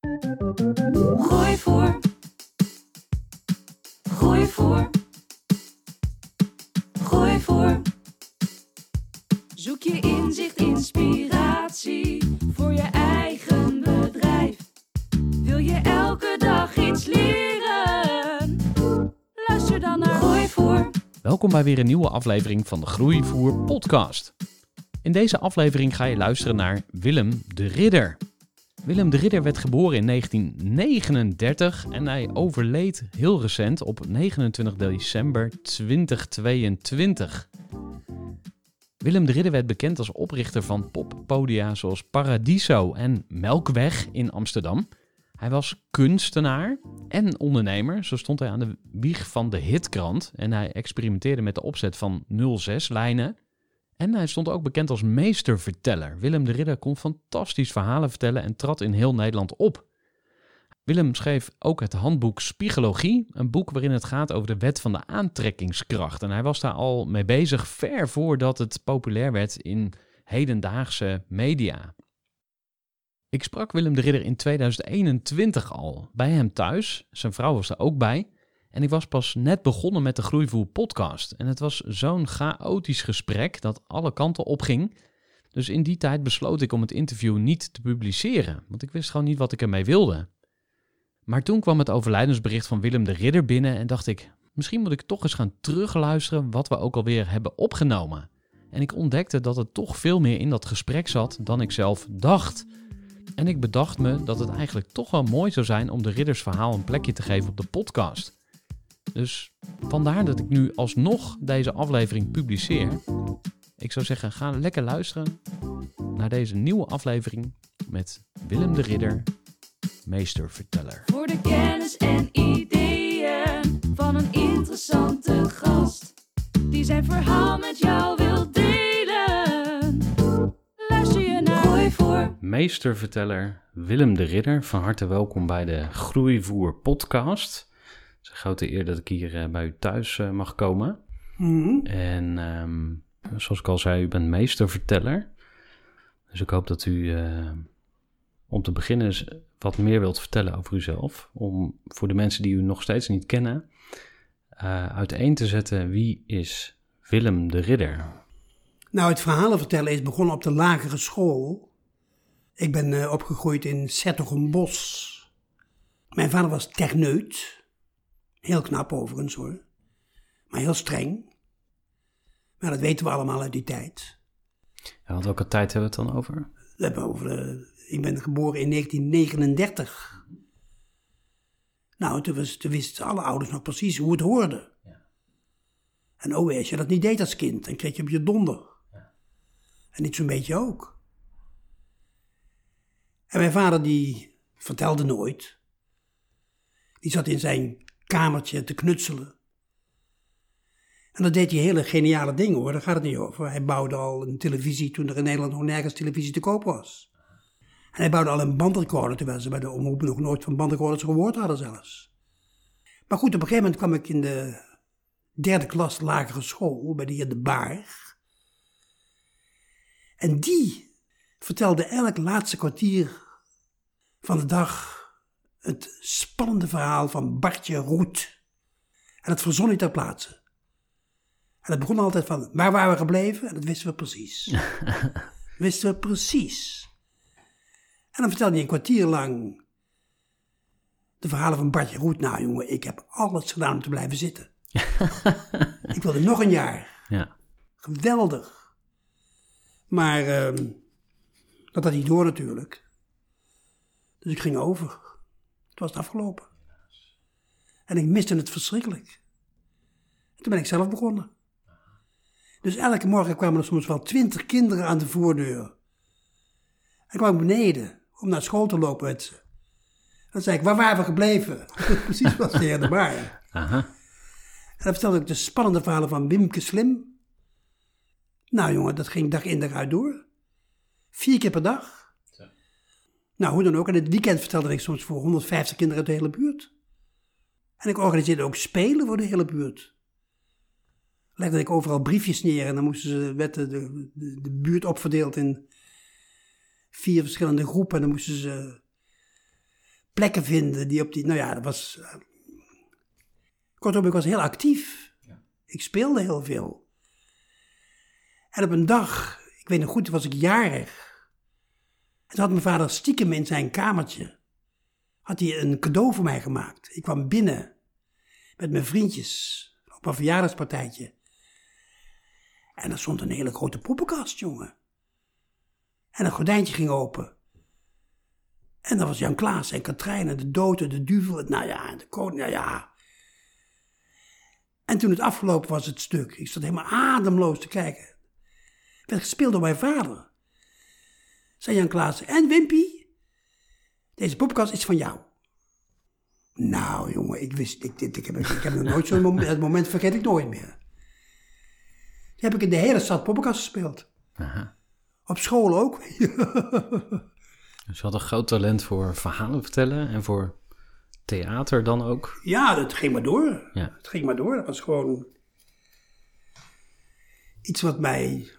Gooi voor. Gooi voor. Gooi voor. Zoek je inzicht, inspiratie voor je eigen bedrijf. Wil je elke dag iets leren? Luister dan naar Gooi voor. Welkom bij weer een nieuwe aflevering van de Groeivoer podcast. In deze aflevering ga je luisteren naar Willem de Ridder. Willem de Ridder werd geboren in 1939 en hij overleed heel recent op 29 december 2022. Willem de Ridder werd bekend als oprichter van poppodia zoals Paradiso en Melkweg in Amsterdam. Hij was kunstenaar en ondernemer. Zo stond hij aan de wieg van de hitkrant en hij experimenteerde met de opzet van 06-lijnen. En hij stond ook bekend als meesterverteller. Willem de Ridder kon fantastisch verhalen vertellen en trad in heel Nederland op. Willem schreef ook het handboek Spiegologie, een boek waarin het gaat over de wet van de aantrekkingskracht. En hij was daar al mee bezig ver voordat het populair werd in hedendaagse media. Ik sprak Willem de Ridder in 2021 al, bij hem thuis. Zijn vrouw was er ook bij. En ik was pas net begonnen met de Groeivoer podcast. En het was zo'n chaotisch gesprek dat alle kanten opging. Dus in die tijd besloot ik om het interview niet te publiceren, want ik wist gewoon niet wat ik ermee wilde. Maar toen kwam het overlijdensbericht van Willem de Ridder binnen en dacht ik, misschien moet ik toch eens gaan terugluisteren wat we ook alweer hebben opgenomen. En ik ontdekte dat er toch veel meer in dat gesprek zat dan ik zelf dacht. En ik bedacht me dat het eigenlijk toch wel mooi zou zijn om de riddersverhaal een plekje te geven op de podcast. Dus vandaar dat ik nu alsnog deze aflevering publiceer. Ik zou zeggen, ga lekker luisteren naar deze nieuwe aflevering met Willem de Ridder, meesterverteller. Voor de kennis en ideeën van een interessante gast. Die zijn verhaal met jou wil delen. Luister je naar Gooi voor. Meesterverteller Willem de Ridder, van harte welkom bij de Groeivoer podcast. Het is een grote eer dat ik hier eh, bij u thuis eh, mag komen. En ehm, zoals ik al zei, u bent meesterverteller. Dus ik hoop dat u eh, om te beginnen wat meer wilt vertellen over uzelf. Om voor de mensen die u nog steeds niet kennen, uiteen te zetten wie is Willem de Ridder. Nou, het verhalen vertellen is begonnen op de lagere school. Ik ben opgegroeid in Sertogenbos. Mijn vader was techneut. Heel knap overigens hoor. Maar heel streng. Maar dat weten we allemaal uit die tijd. Ja, want welke tijd hebben we het dan over? We hebben over, eh, ik ben geboren in 1939. Nou, toen, was, toen wisten alle ouders nog precies hoe het hoorde. En oh, als je dat niet deed als kind, dan kreeg je op je donder. En niet zo'n beetje ook. En mijn vader die vertelde nooit. Die zat in zijn kamertje te knutselen. En dat deed hij hele geniale dingen hoor, daar gaat het niet over. Hij bouwde al een televisie toen er in Nederland nog nergens televisie te koop was. En hij bouwde al een bandrecorder, terwijl ze bij de omroep nog nooit van bandrecorders gehoord hadden zelfs. Maar goed, op een gegeven moment kwam ik in de derde klas lagere school bij de heer De Baar. En die vertelde elk laatste kwartier van de dag het spannende verhaal van Bartje Roet. En dat verzon hij ter plaatse. En dat begon altijd van, waar waren we gebleven? En dat wisten we precies. wisten we precies. En dan vertelde hij een kwartier lang De verhalen van Bartje Roet. Nou jongen, ik heb alles gedaan om te blijven zitten. ik wilde nog een jaar. Ja. Geweldig. Maar ehm, dat had niet door natuurlijk. Dus ik ging over. Het was afgelopen. En ik miste het verschrikkelijk. En toen ben ik zelf begonnen. Dus elke morgen kwamen er soms wel twintig kinderen aan de voordeur. En kwam ik beneden om naar school te lopen met ze. Dan zei ik, waar waren we gebleven? Precies wat de heer de Baar. Aha. En dan vertelde ik de spannende verhalen van Wimke Slim. Nou jongen, dat ging dag in dag uit door. Vier keer per dag. Nou, hoe dan ook. En in het weekend vertelde ik soms voor 150 kinderen uit de hele buurt. En ik organiseerde ook spelen voor de hele buurt. Legde ik overal briefjes neer en dan moesten ze, werd de, de, de buurt opverdeeld in vier verschillende groepen. En dan moesten ze plekken vinden die op die, nou ja, dat was... eh, Kortom, ik was heel actief. Ik speelde heel veel. En op een dag, ik weet nog goed, was ik jarig. En toen had mijn vader stiekem in zijn kamertje, had hij een cadeau voor mij gemaakt. Ik kwam binnen met mijn vriendjes op een verjaardagspartijtje. En er stond een hele grote poppenkast, jongen. En een gordijntje ging open. En dat was Jan Klaas en Katrijn en de dood en de duvel. Nou ja, de koning, nou ja. En toen het afgelopen was, het stuk. Ik stond helemaal ademloos te kijken. Het werd gespeeld door mijn vader. Zei Jan Klaas, en Wimpy? Deze poppenkast is van jou. Nou, jongen, ik wist, ik, ik, ik heb, ik heb nog nooit zo'n moment, dat moment vergeet ik nooit meer. Die heb ik in de hele stad poppenkast gespeeld. Aha. Op school ook. Dus je had een groot talent voor verhalen vertellen en voor theater dan ook. Ja, dat ging maar door. Ja. Het ging maar door. Dat was gewoon iets wat mij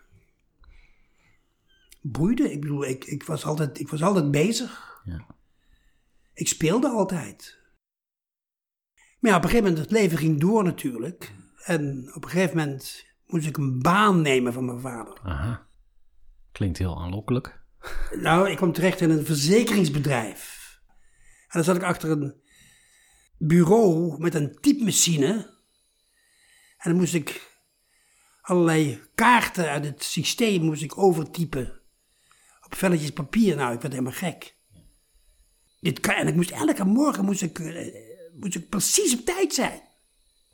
boeide. Ik bedoel, ik, ik, was, altijd, ik was altijd bezig. Ja. Ik speelde altijd. Maar ja, op een gegeven moment, het leven ging door natuurlijk. En op een gegeven moment moest ik een baan nemen van mijn vader. Aha. Klinkt heel aanlokkelijk. Nou, ik kwam terecht in een verzekeringsbedrijf. En dan zat ik achter een bureau met een typemachine. En dan moest ik allerlei kaarten uit het systeem moest ik overtypen. Op velletjes papier. Nou, ik werd helemaal gek. Dit kan, en ik moest elke morgen moest ik, eh, moest ik precies op tijd zijn.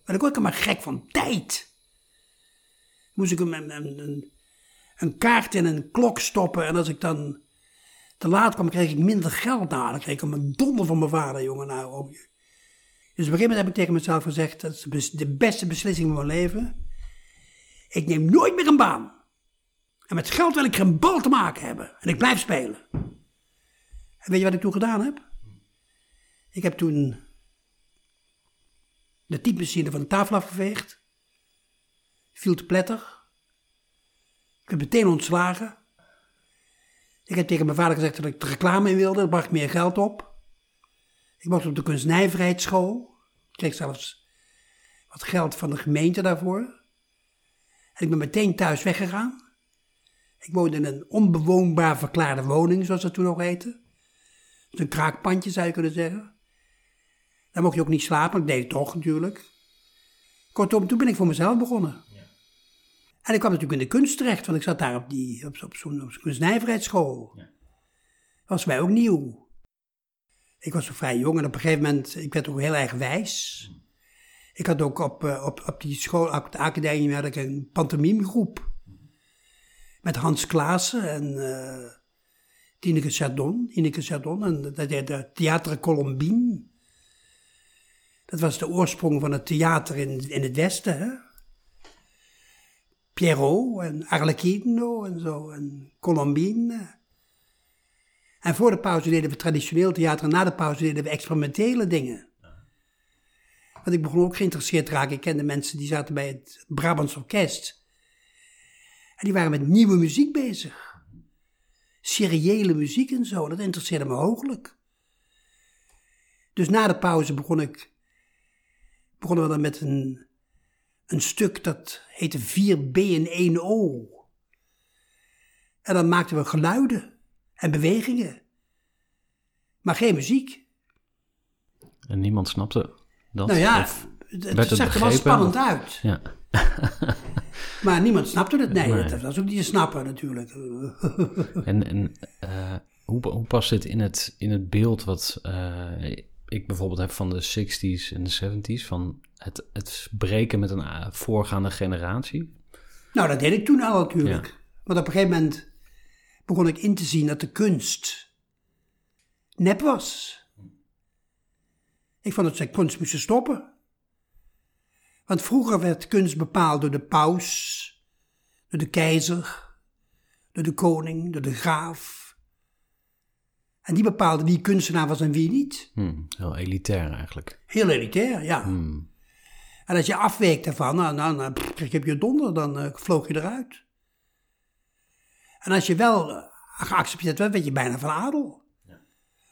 Maar ik word helemaal gek van tijd. Moest ik een, een, een, kaart in een klok stoppen. En als ik dan te laat kwam, kreeg ik minder geld. Nou, dan kreeg ik een donder van mijn vader, jongen. Nou. Dus op een gegeven moment heb ik tegen mezelf gezegd: dat is de beste beslissing van mijn leven. Ik neem nooit meer een baan. En met geld wil ik geen bal te maken hebben. En ik blijf spelen. En weet je wat ik toen gedaan heb? Ik heb toen de typemachine van de tafel afgeveegd. Viel te pletter. Ik werd meteen ontslagen. Ik heb tegen mijn vader gezegd dat ik de reclame in wilde. Dat bracht meer geld op. Ik mocht op de kunstnijverheidsschool. Ik kreeg zelfs wat geld van de gemeente daarvoor. En ik ben meteen thuis weggegaan. Ik woonde in een onbewoonbaar verklaarde woning, zoals dat toen nog heette. Dus een kraakpandje zou je kunnen zeggen. Daar mocht je ook niet slapen, dat deed ik toch natuurlijk. Kortom, toen ben ik voor mezelf begonnen. En ik kwam natuurlijk in de kunst terecht, want ik zat daar op, die, op, op zo'n kunstnijverheidsschool. Dat was mij ook nieuw. Ik was zo vrij jong en op een gegeven moment, ik werd ook heel erg wijs. Ik had ook op, eh, op, op die school, op de academie, had ik een pantomimegroep. Met Hans Klaassen en eh Tineke Chardon. Tineke Chardon en dat deed de Theater Colombine. Dat was de oorsprong van het theater in, in het Westen, hè. Pierrot en Arlecchino en zo, en Colombine. En voor de pauze deden we traditioneel theater en na de pauze deden we experimentele dingen. Want ik begon ook geïnteresseerd te raken. Ik kende mensen die zaten bij het Brabants Orkest. En die waren met nieuwe muziek bezig. Seriële muziek en zo, dat interesseerde me hooglijk. Dus na de pauze begon ik, begonnen we dan met een, een stuk dat heette 4B en 1O. En dan maakten we geluiden en bewegingen. Maar geen muziek. En niemand snapte dat? Nou ja, het, werd het het zag er wel spannend of- uit. ja. Maar niemand snapte het. Nee, Nee. dat was ook niet te snappen natuurlijk. En, en eh, hoe, hoe past dit in het, in het beeld wat eh, ik bijvoorbeeld heb van de 60s en de 70s? Van het, het breken met een eh, voorgaande generatie? Nou, dat deed ik toen al natuurlijk. Want op een gegeven moment begon ik in te zien dat de kunst nep was. Ik vond dat zij kunst moesten stoppen. Want vroeger werd kunst bepaald door de paus, door de keizer, door de koning, door de graaf. En die bepaalde wie kunstenaar was en wie niet. Hm, heel elitair eigenlijk. Heel elitair, ja. Hmm. En als je afweek daarvan, nou, nou, dan pff, kreeg je op je donder, dan eh, vloog je eruit. En als je wel eh, geaccepteerd werd, werd je bijna van adel.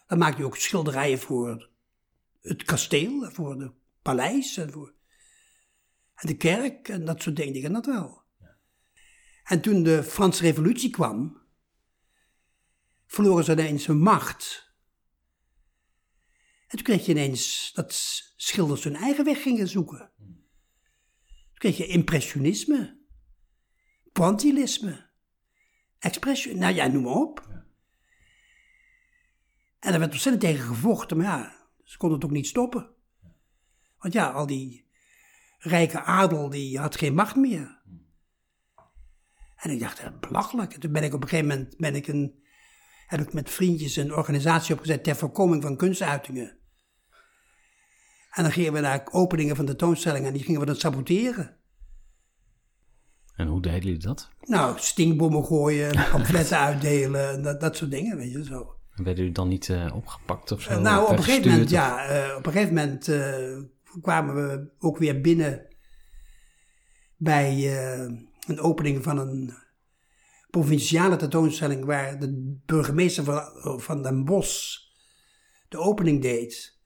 Dan maak je ook schilderijen voor het kasteel, voor het paleis en voor en de kerk en dat soort dingen, dat wel. En toen de Franse revolutie kwam, verloren ze ineens hun macht. En toen kreeg je ineens dat schilders hun eigen weg gingen zoeken. Toen kreeg je impressionisme, pointillisme, expression, nou ja, noem maar op. En daar werd ontzettend tegen gevochten, maar ja, ze konden het ook niet stoppen. Want ja, al die rijke adel, die had geen macht meer. En ik dacht, is belachelijk. En toen ben ik op een gegeven moment, ben ik een, heb ik met vriendjes een organisatie opgezet ter voorkoming van kunstuitingen. En dan gingen we naar openingen van de tentoonstellingen en die gingen we dan saboteren. En hoe deden jullie dat? Nou, stinkbommen gooien, pamfletten uitdelen, en dat, dat soort dingen, weet je zo. Werden jullie dan niet eh, opgepakt of zo? Eh, nou, op een gegeven moment, of- ja, eh, op een gegeven moment eh, kwamen we ook weer binnen bij eh, een opening van een provinciale tentoonstelling waar de burgemeester van, van Den Bosch de opening deed.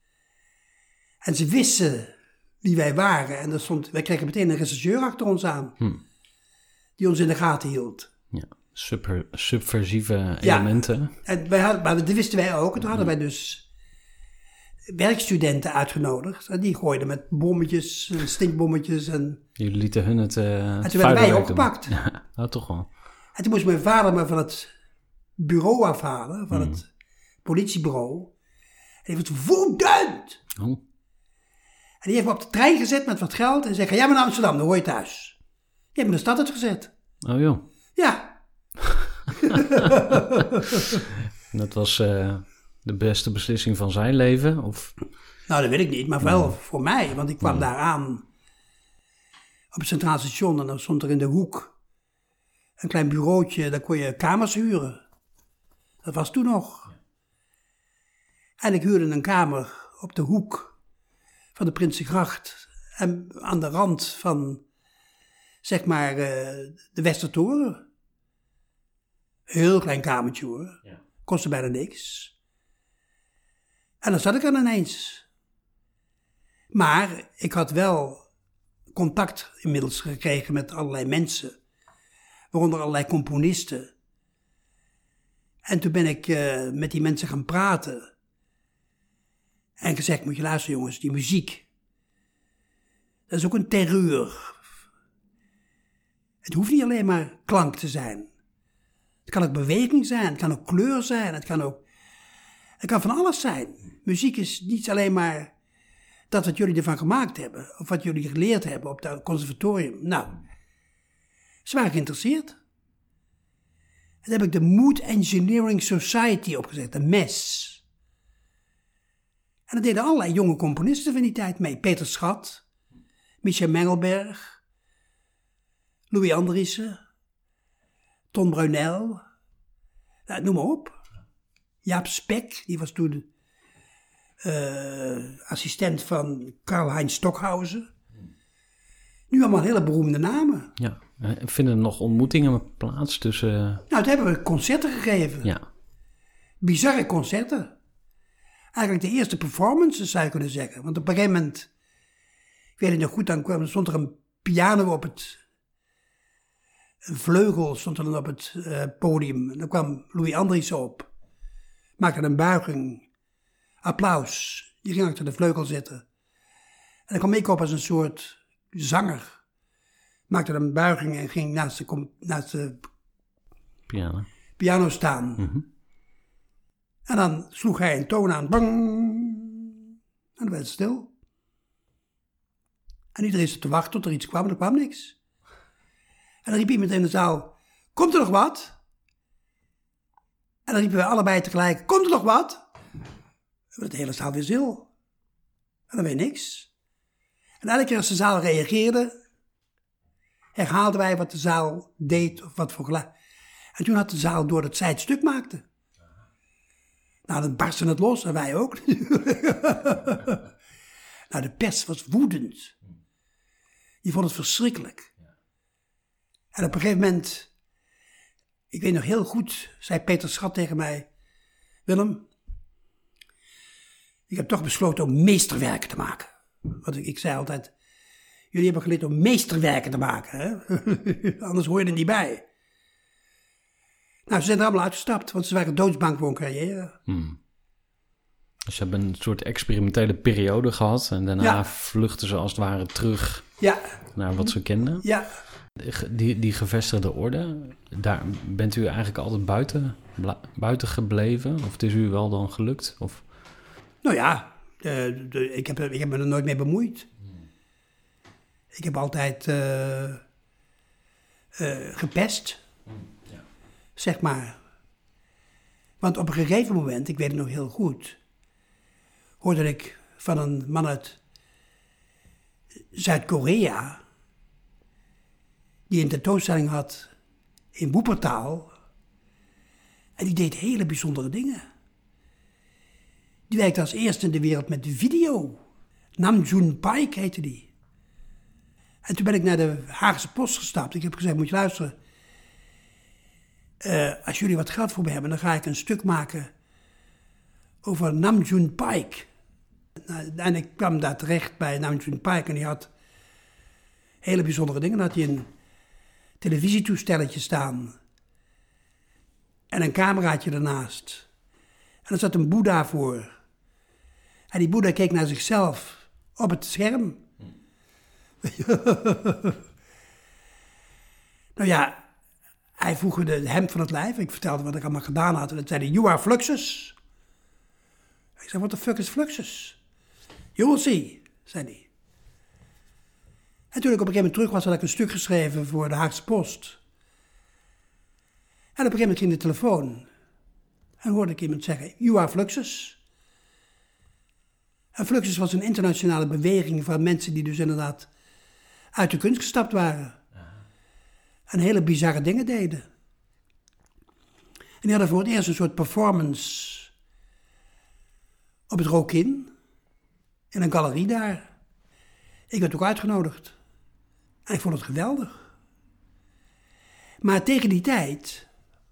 En ze wisten wie wij waren en er stond, wij kregen meteen een rechercheur achter ons aan. Die ons in de gaten hield. Ja, super, subversieve Ja. elementen. En wij hadden, maar dat wisten wij ook. En toen hadden wij dus werkstudenten uitgenodigd. En die gooiden met bommetjes, en stinkbommetjes. En, Jullie lieten hun het uh, en toen werden wij opgepakt. Ja, nou, toch wel. En toen moest mijn vader me van het bureau afhalen, van het politiebureau. En die was woedend. Oh, En die heeft me op de trein gezet met wat geld en zei, ga jij maar naar Amsterdam, dan hoor je thuis. Die hebben me de stad uitgezet. oh joh. Ja, Dat was eh, de beste beslissing van zijn leven? Of... nou dat weet ik niet, maar wel voor mij. Want ik kwam daar aan op het Centraal Station en dan stond er in de hoek een klein bureautje, daar kon je kamers huren. Dat was toen nog. En ik huurde een kamer op de hoek van de Prinsengracht en aan de rand van, zeg maar, eh, de Westertoren. Heel klein kamertje hoor. Kostte bijna niks. En dan zat ik er ineens. Maar ik had wel contact inmiddels gekregen met allerlei mensen. Waaronder allerlei componisten. En toen ben ik eh, met die mensen gaan praten. En gezegd, moet je luisteren jongens, die muziek. Dat is ook een terreur. Het hoeft niet alleen maar klank te zijn. Het kan ook beweging zijn, het kan ook kleur zijn, het kan ook... Het kan van alles zijn. Muziek is niet alleen maar dat wat jullie ervan gemaakt hebben, of wat jullie geleerd hebben op het conservatorium. Nou, ze waren geïnteresseerd. En toen heb ik de Mood Engineering Society opgezet, de MES. En daar deden allerlei jonge componisten van die tijd mee. Peter Schat, Michel Mengelberg, Louis Andriessen, Ton Brunel, nou, noem maar op. Jaap Spek, die was toen assistent van Karl-Heinz Stockhausen. Nu allemaal hele beroemde namen. Ja, vinden er nog ontmoetingen plaats tussen... Nou, toen hebben we concerten gegeven. Ja. Bizarre concerten. Eigenlijk de eerste performances zou je kunnen zeggen. Want op een gegeven moment, ik weet het nog goed, dan kwam, stond er een piano op het een vleugel stond er dan op het uh, podium. Dan kwam Louis Andries op. Maakte een buiging. Applaus. Die ging achter de vleugel zitten. En dan kwam ik op als een soort zanger. Maakte een buiging en ging naast de, naast de Piano. piano staan. Mhm. En dan sloeg hij een toon aan. Bang. En dan werd het stil. En iedereen zat te wachten tot er iets kwam, en er kwam niks. En dan riep iemand in de zaal, komt er nog wat? En dan riepen wij allebei tegelijk, komt er nog wat? Werd de hele zaal weer stil. En dan weer niks. En elke keer als de zaal reageerde, herhaalden wij wat de zaal deed of wat voor geluid. En toen had de zaal door dat zij het stuk maakte. Nou, dan barstte het los en wij ook. nou, de pers was woedend. Die vond het verschrikkelijk. En op een gegeven moment, ik weet nog heel goed, zei Peter Schat tegen mij: Willem, ik heb toch besloten om meesterwerken te maken. Want ik, ik zei altijd: Jullie hebben geleerd om meesterwerken te maken, hè? anders hoor je er niet bij. Nou, ze zijn er allemaal uitgestapt, want ze waren doodsbang voor een carrière. Dus ze hebben een soort experimentele periode gehad. En daarna Ja. vluchten ze als het ware terug Ja, naar wat ze kenden. ja, Die, die gevestigde orde, daar bent u eigenlijk altijd buiten, buiten gebleven? Of het is u wel dan gelukt? Of, nou ja, ik, heb, ik heb me er nooit mee bemoeid. Ik heb altijd eh, eh, gepest, zeg maar. Want op een gegeven moment, ik weet het nog heel goed, hoorde ik van een man uit Zuid-Korea, die een tentoonstelling had in Woepertaal. En die deed hele bijzondere dingen. Die werkte als eerste in de wereld met video. Namjoon Paik heette die. En toen ben ik naar de Haagse Post gestapt. Ik heb gezegd, moet je luisteren. Eh, als jullie wat geld voor me hebben, dan ga ik een stuk maken over Namjoon Paik. Nou, en ik kwam daar terecht bij Namjoon Paik en die had hele bijzondere dingen. Dan had hij een televisietoestelletje staan en een cameraatje ernaast. En er zat een boeddha voor. En die boeddha keek naar zichzelf op het scherm. nou ja, hij voegde de hemd van het lijf. Ik vertelde wat ik allemaal gedaan had. En dat zei hij, you are Fluxus. Ik zei, what the fuck is Fluxus? You will see, zei hij. En toen ik op een gegeven moment terug was, had ik een stuk geschreven voor de Haagse Post. En op een gegeven moment ging de telefoon. En hoorde ik iemand zeggen, you are Fluxus. En Fluxus was een internationale beweging van mensen die dus inderdaad uit de kunst gestapt waren. En hele bizarre dingen deden. En die hadden voor het eerst een soort performance op het Rokin. In een galerie daar. Ik werd ook uitgenodigd. En ik vond het geweldig. Maar tegen die tijd,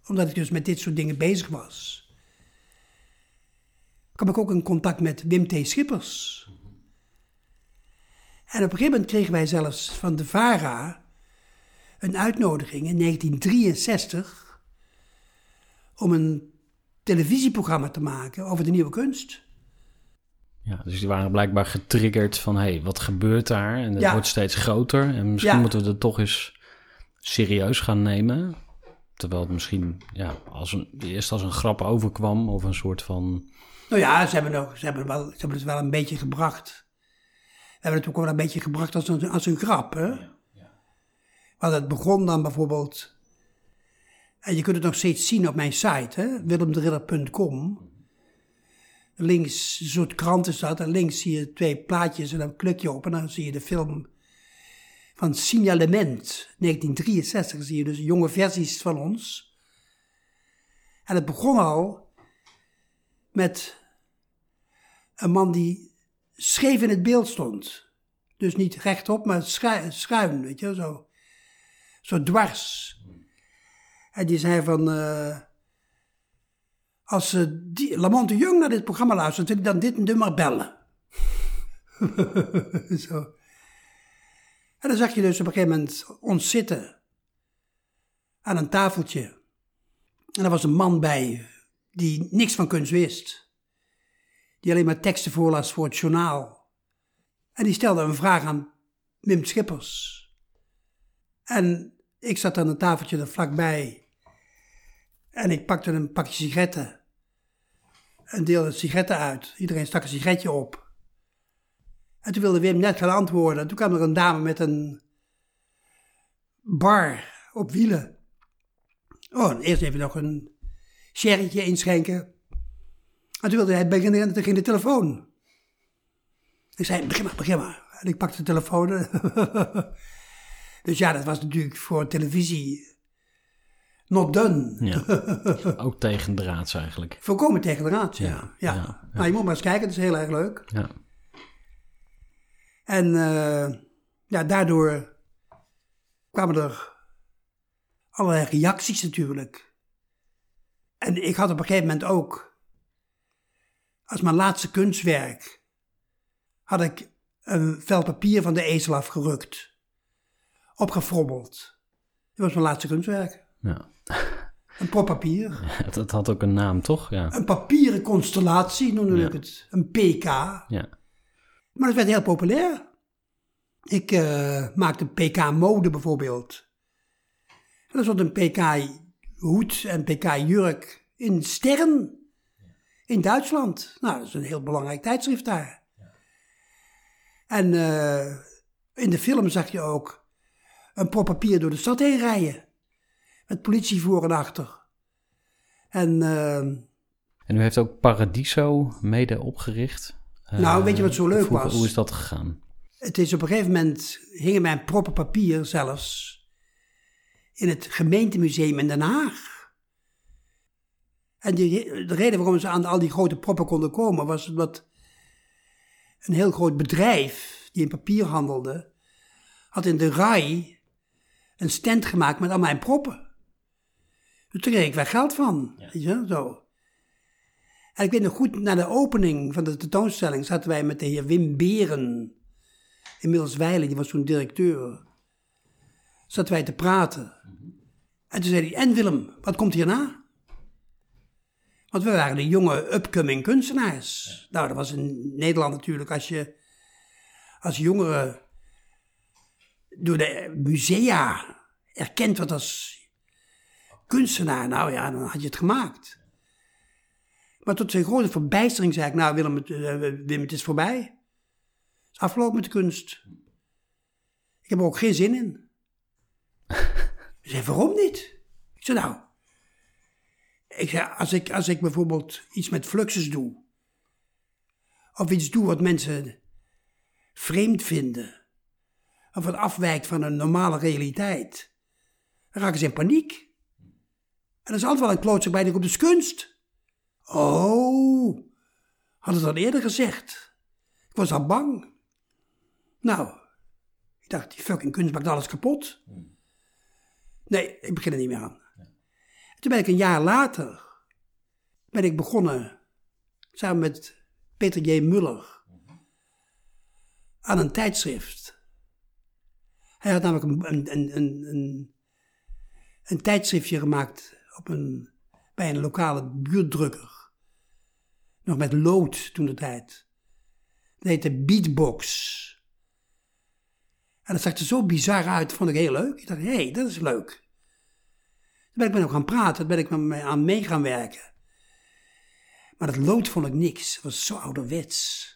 omdat ik dus met dit soort dingen bezig was, kwam ik ook in contact met Wim T. Schippers. En op een gegeven moment kregen wij zelfs van de VARA een uitnodiging in 1963 om een televisieprogramma te maken over de nieuwe kunst. ja, dus die waren blijkbaar getriggerd van, hé, hey, wat gebeurt daar? En het Ja. wordt steeds groter. En misschien Ja. moeten we het toch eens serieus gaan nemen. Terwijl het misschien ja, als een, eerst als een grap overkwam of een soort van... Nou ja, ze hebben, nog, ze hebben, wel, ze hebben het wel een beetje gebracht. We hebben het ook wel een beetje gebracht als een, als een grap. Hè? Want het begon dan bijvoorbeeld. En je kunt het nog steeds zien op mijn site, hè? willemderidder.com. Links, een soort krant is dat. En links zie je twee plaatjes en dan klik je op en dan zie je de film van Signalement, 1963. Zie je dus jonge versies van ons. En het begon al met een man die scheef in het beeld stond. Dus niet rechtop, maar schu- schuin, weet je zo. Zo dwars. En die zei van... eh, als uh, die, Lamont de naar dit programma luistert, wil ik dan dit nummer bellen. zo. En dan zag je dus op een gegeven moment ons zitten aan een tafeltje. En er was een man bij die niks van kunst wist. Die alleen maar teksten voorlas voor het journaal. En die stelde een vraag aan Wim Schippers. En ik zat aan een tafeltje er vlakbij. En ik pakte een pakje sigaretten. En deelde sigaretten uit. Iedereen stak een sigaretje op. En toen wilde Wim net gaan antwoorden. Toen kwam er een dame met een bar op wielen. Oh, en eerst even nog een sherrytje inschenken. En toen wilde hij beginnen en toen ging de telefoon. Ik zei, begin maar, begin maar. En ik pakte de telefoon. dus ja, dat was natuurlijk voor televisie not done. Ja. Ook tegen draads eigenlijk. Volkomen tegen de raad, ja. Ja, ja. ja, ja. Nou, je moet maar eens kijken, het is heel erg leuk. Ja. En eh, ja, daardoor kwamen er allerlei reacties natuurlijk. En ik had op een gegeven moment ook, als mijn laatste kunstwerk, had ik een vel papier van de ezel afgerukt, opgefrommeld. Dat was mijn laatste kunstwerk. Ja. Een prop papier. Het had ook een naam, toch? Ja. Een papieren constellatie noemde Ja. ik het. Een PK. Ja. Maar het werd heel populair. Ik eh, maakte PK-mode bijvoorbeeld. En er stond een PK-hoed en PK-jurk in Stern in Duitsland. Nou, dat is een heel belangrijk tijdschrift daar. En eh, in de film zag je ook een prop papier door de stad heen rijden. Met politie voor en achter. En eh, En u heeft ook Paradiso mede opgericht. Eh, Nou, weet je wat zo leuk was? Hoe is dat gegaan? Het is op een gegeven moment, hingen mijn proppen papier zelfs in het gemeentemuseum in Den Haag. En die, de reden waarom ze aan al die grote proppen konden komen, was omdat een heel groot bedrijf die in papier handelde, had in de RAI een stand gemaakt met al mijn proppen. Dus daar kreeg ik wel geld van, weet je zo. En ik weet nog goed, na de opening van de tentoonstelling zaten wij met de heer Wim Beren, inmiddels Weilen, die was toen directeur, zaten wij te praten. En toen zei hij, en Willem, wat komt hierna? Want we waren de jonge upcoming kunstenaars. Nou, dat was in Nederland natuurlijk, als je als jongere door de musea erkend wordt als kunstenaar, nou ja, dan had je het gemaakt. Maar tot zijn grote verbijstering zei ik, nou Willem, het, eh, Wim, het is voorbij. Het is afgelopen met de kunst. Ik heb er ook geen zin in. Hij zei, waarom niet? Ik zei, nou, ik zei, als ik, als ik bijvoorbeeld iets met fluxus doe, of iets doe wat mensen vreemd vinden, of wat afwijkt van een normale realiteit, dan raken ze in paniek. En er is altijd wel een klootzak bij die op de kunst. Oh, had het al eerder gezegd. Ik was al bang. Nou, ik dacht, die fucking kunst maakt alles kapot. Nee, ik begin er niet meer aan. Toen ben ik een jaar later, ben ik begonnen, samen met Peter J. Muller, aan een tijdschrift. Hij had namelijk een, een, een, een, tijdschriftje gemaakt op een, bij een lokale buurtdrukker. Nog met lood toen de tijd. Dat heette Beatbox. En dat zag er zo bizar uit, vond ik heel leuk. Ik dacht, hé, hey, dat is leuk. Toen ben ik met hem gaan praten, toen ben ik aan mee gaan werken. Maar dat lood vond ik niks, het was zo ouderwets.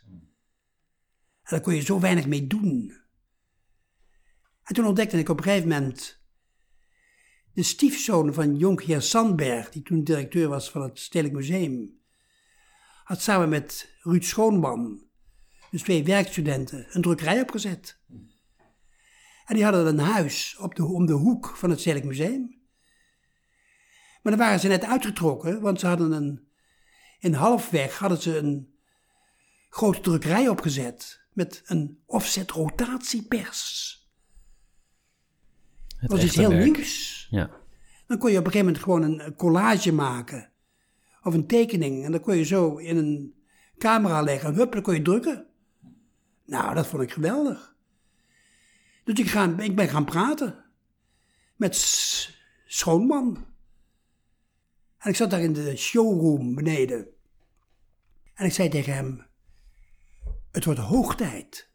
En daar kon je zo weinig mee doen. En toen ontdekte ik op een gegeven moment de stiefzoon van Jonkheer Sandberg, die toen directeur was van het Stedelijk Museum, had samen met Ruud Schoonman, dus twee werkstudenten, een drukkerij opgezet. En die hadden een huis op de, om de hoek van het Stedelijk Museum. Maar dan waren ze net uitgetrokken, want ze hadden een, in halfweg hadden ze een grote drukkerij opgezet met een offset rotatiepers. Het Dat was iets heel werk. nieuws. Ja. Dan kon je op een gegeven moment gewoon een collage maken. Of een tekening. En dan kon je zo in een camera leggen. Hup, dan kon je drukken. Nou, dat vond ik geweldig. Dus ik, ben gaan praten. Met Schoonman. En ik zat daar in de showroom beneden. En ik zei tegen hem: Het wordt hoog tijd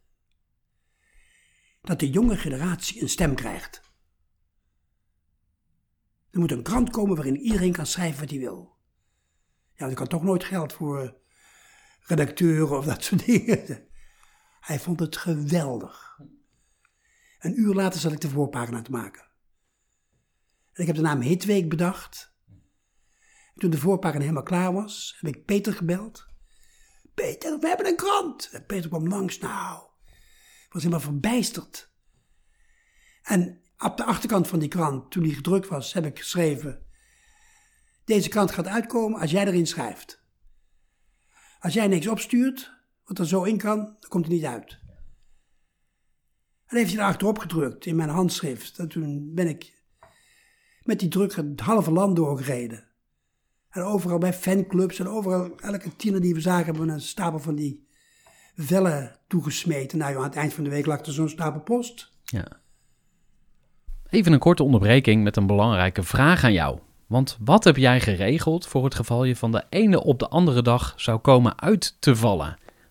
dat de jonge generatie een stem krijgt. Er moet een krant komen waarin iedereen kan schrijven wat hij wil. Ja, er kan toch nooit geld voor redacteuren of dat soort dingen. Hij vond het geweldig. Een uur later zat ik de voorpagina te maken. En ik heb de naam Hitweek bedacht. toen de voorpagina helemaal klaar was, heb ik Peter gebeld. Peter, we hebben een krant. En Peter kwam langs. Nou, ik was helemaal verbijsterd. En op de achterkant van die krant, toen die gedrukt was, heb ik geschreven: Deze krant gaat uitkomen als jij erin schrijft. Als jij niks opstuurt, wat er zo in kan, dan komt het niet uit. En heeft hij erachterop gedrukt in mijn handschrift. En toen ben ik met die druk het halve land doorgereden. En overal bij fanclubs en overal, elke tiener die we zagen, hebben we een stapel van die vellen toegesmeten. Nou, aan het eind van de week lag er zo'n stapel post. Ja. Even een korte onderbreking met een belangrijke vraag aan jou. Want wat heb jij geregeld voor het geval je van de ene op de andere dag zou komen uit te vallen?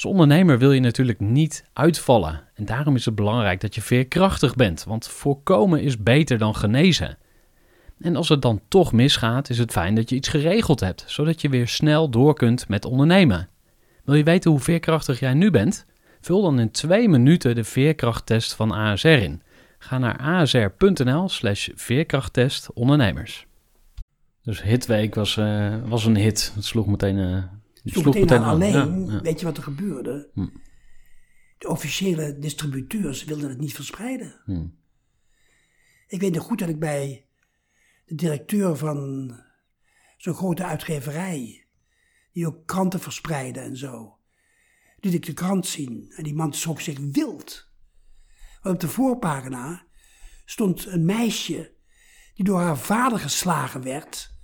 Als ondernemer wil je natuurlijk niet uitvallen. En daarom is het belangrijk dat je veerkrachtig bent, want voorkomen is beter dan genezen. En als het dan toch misgaat, is het fijn dat je iets geregeld hebt, zodat je weer snel door kunt met ondernemen. Wil je weten hoe veerkrachtig jij nu bent? Vul dan in twee minuten de veerkrachttest van ASR in. Ga naar asr.nl slash veerkrachttest ondernemers. Dus Hitweek was, uh, was een hit. Het sloeg meteen, uh, het sloeg, meteen, meteen aan. Alleen, ja, ja. weet je wat er gebeurde? Hm. De officiële distributeurs wilden het niet verspreiden. Hm. Ik weet nog goed dat ik bij de directeur van zo'n grote uitgeverij, die ook kranten verspreidde en zo, liet ik de krant zien en die man schrok zich wild. Want op de voorpagina stond een meisje die door haar vader geslagen werd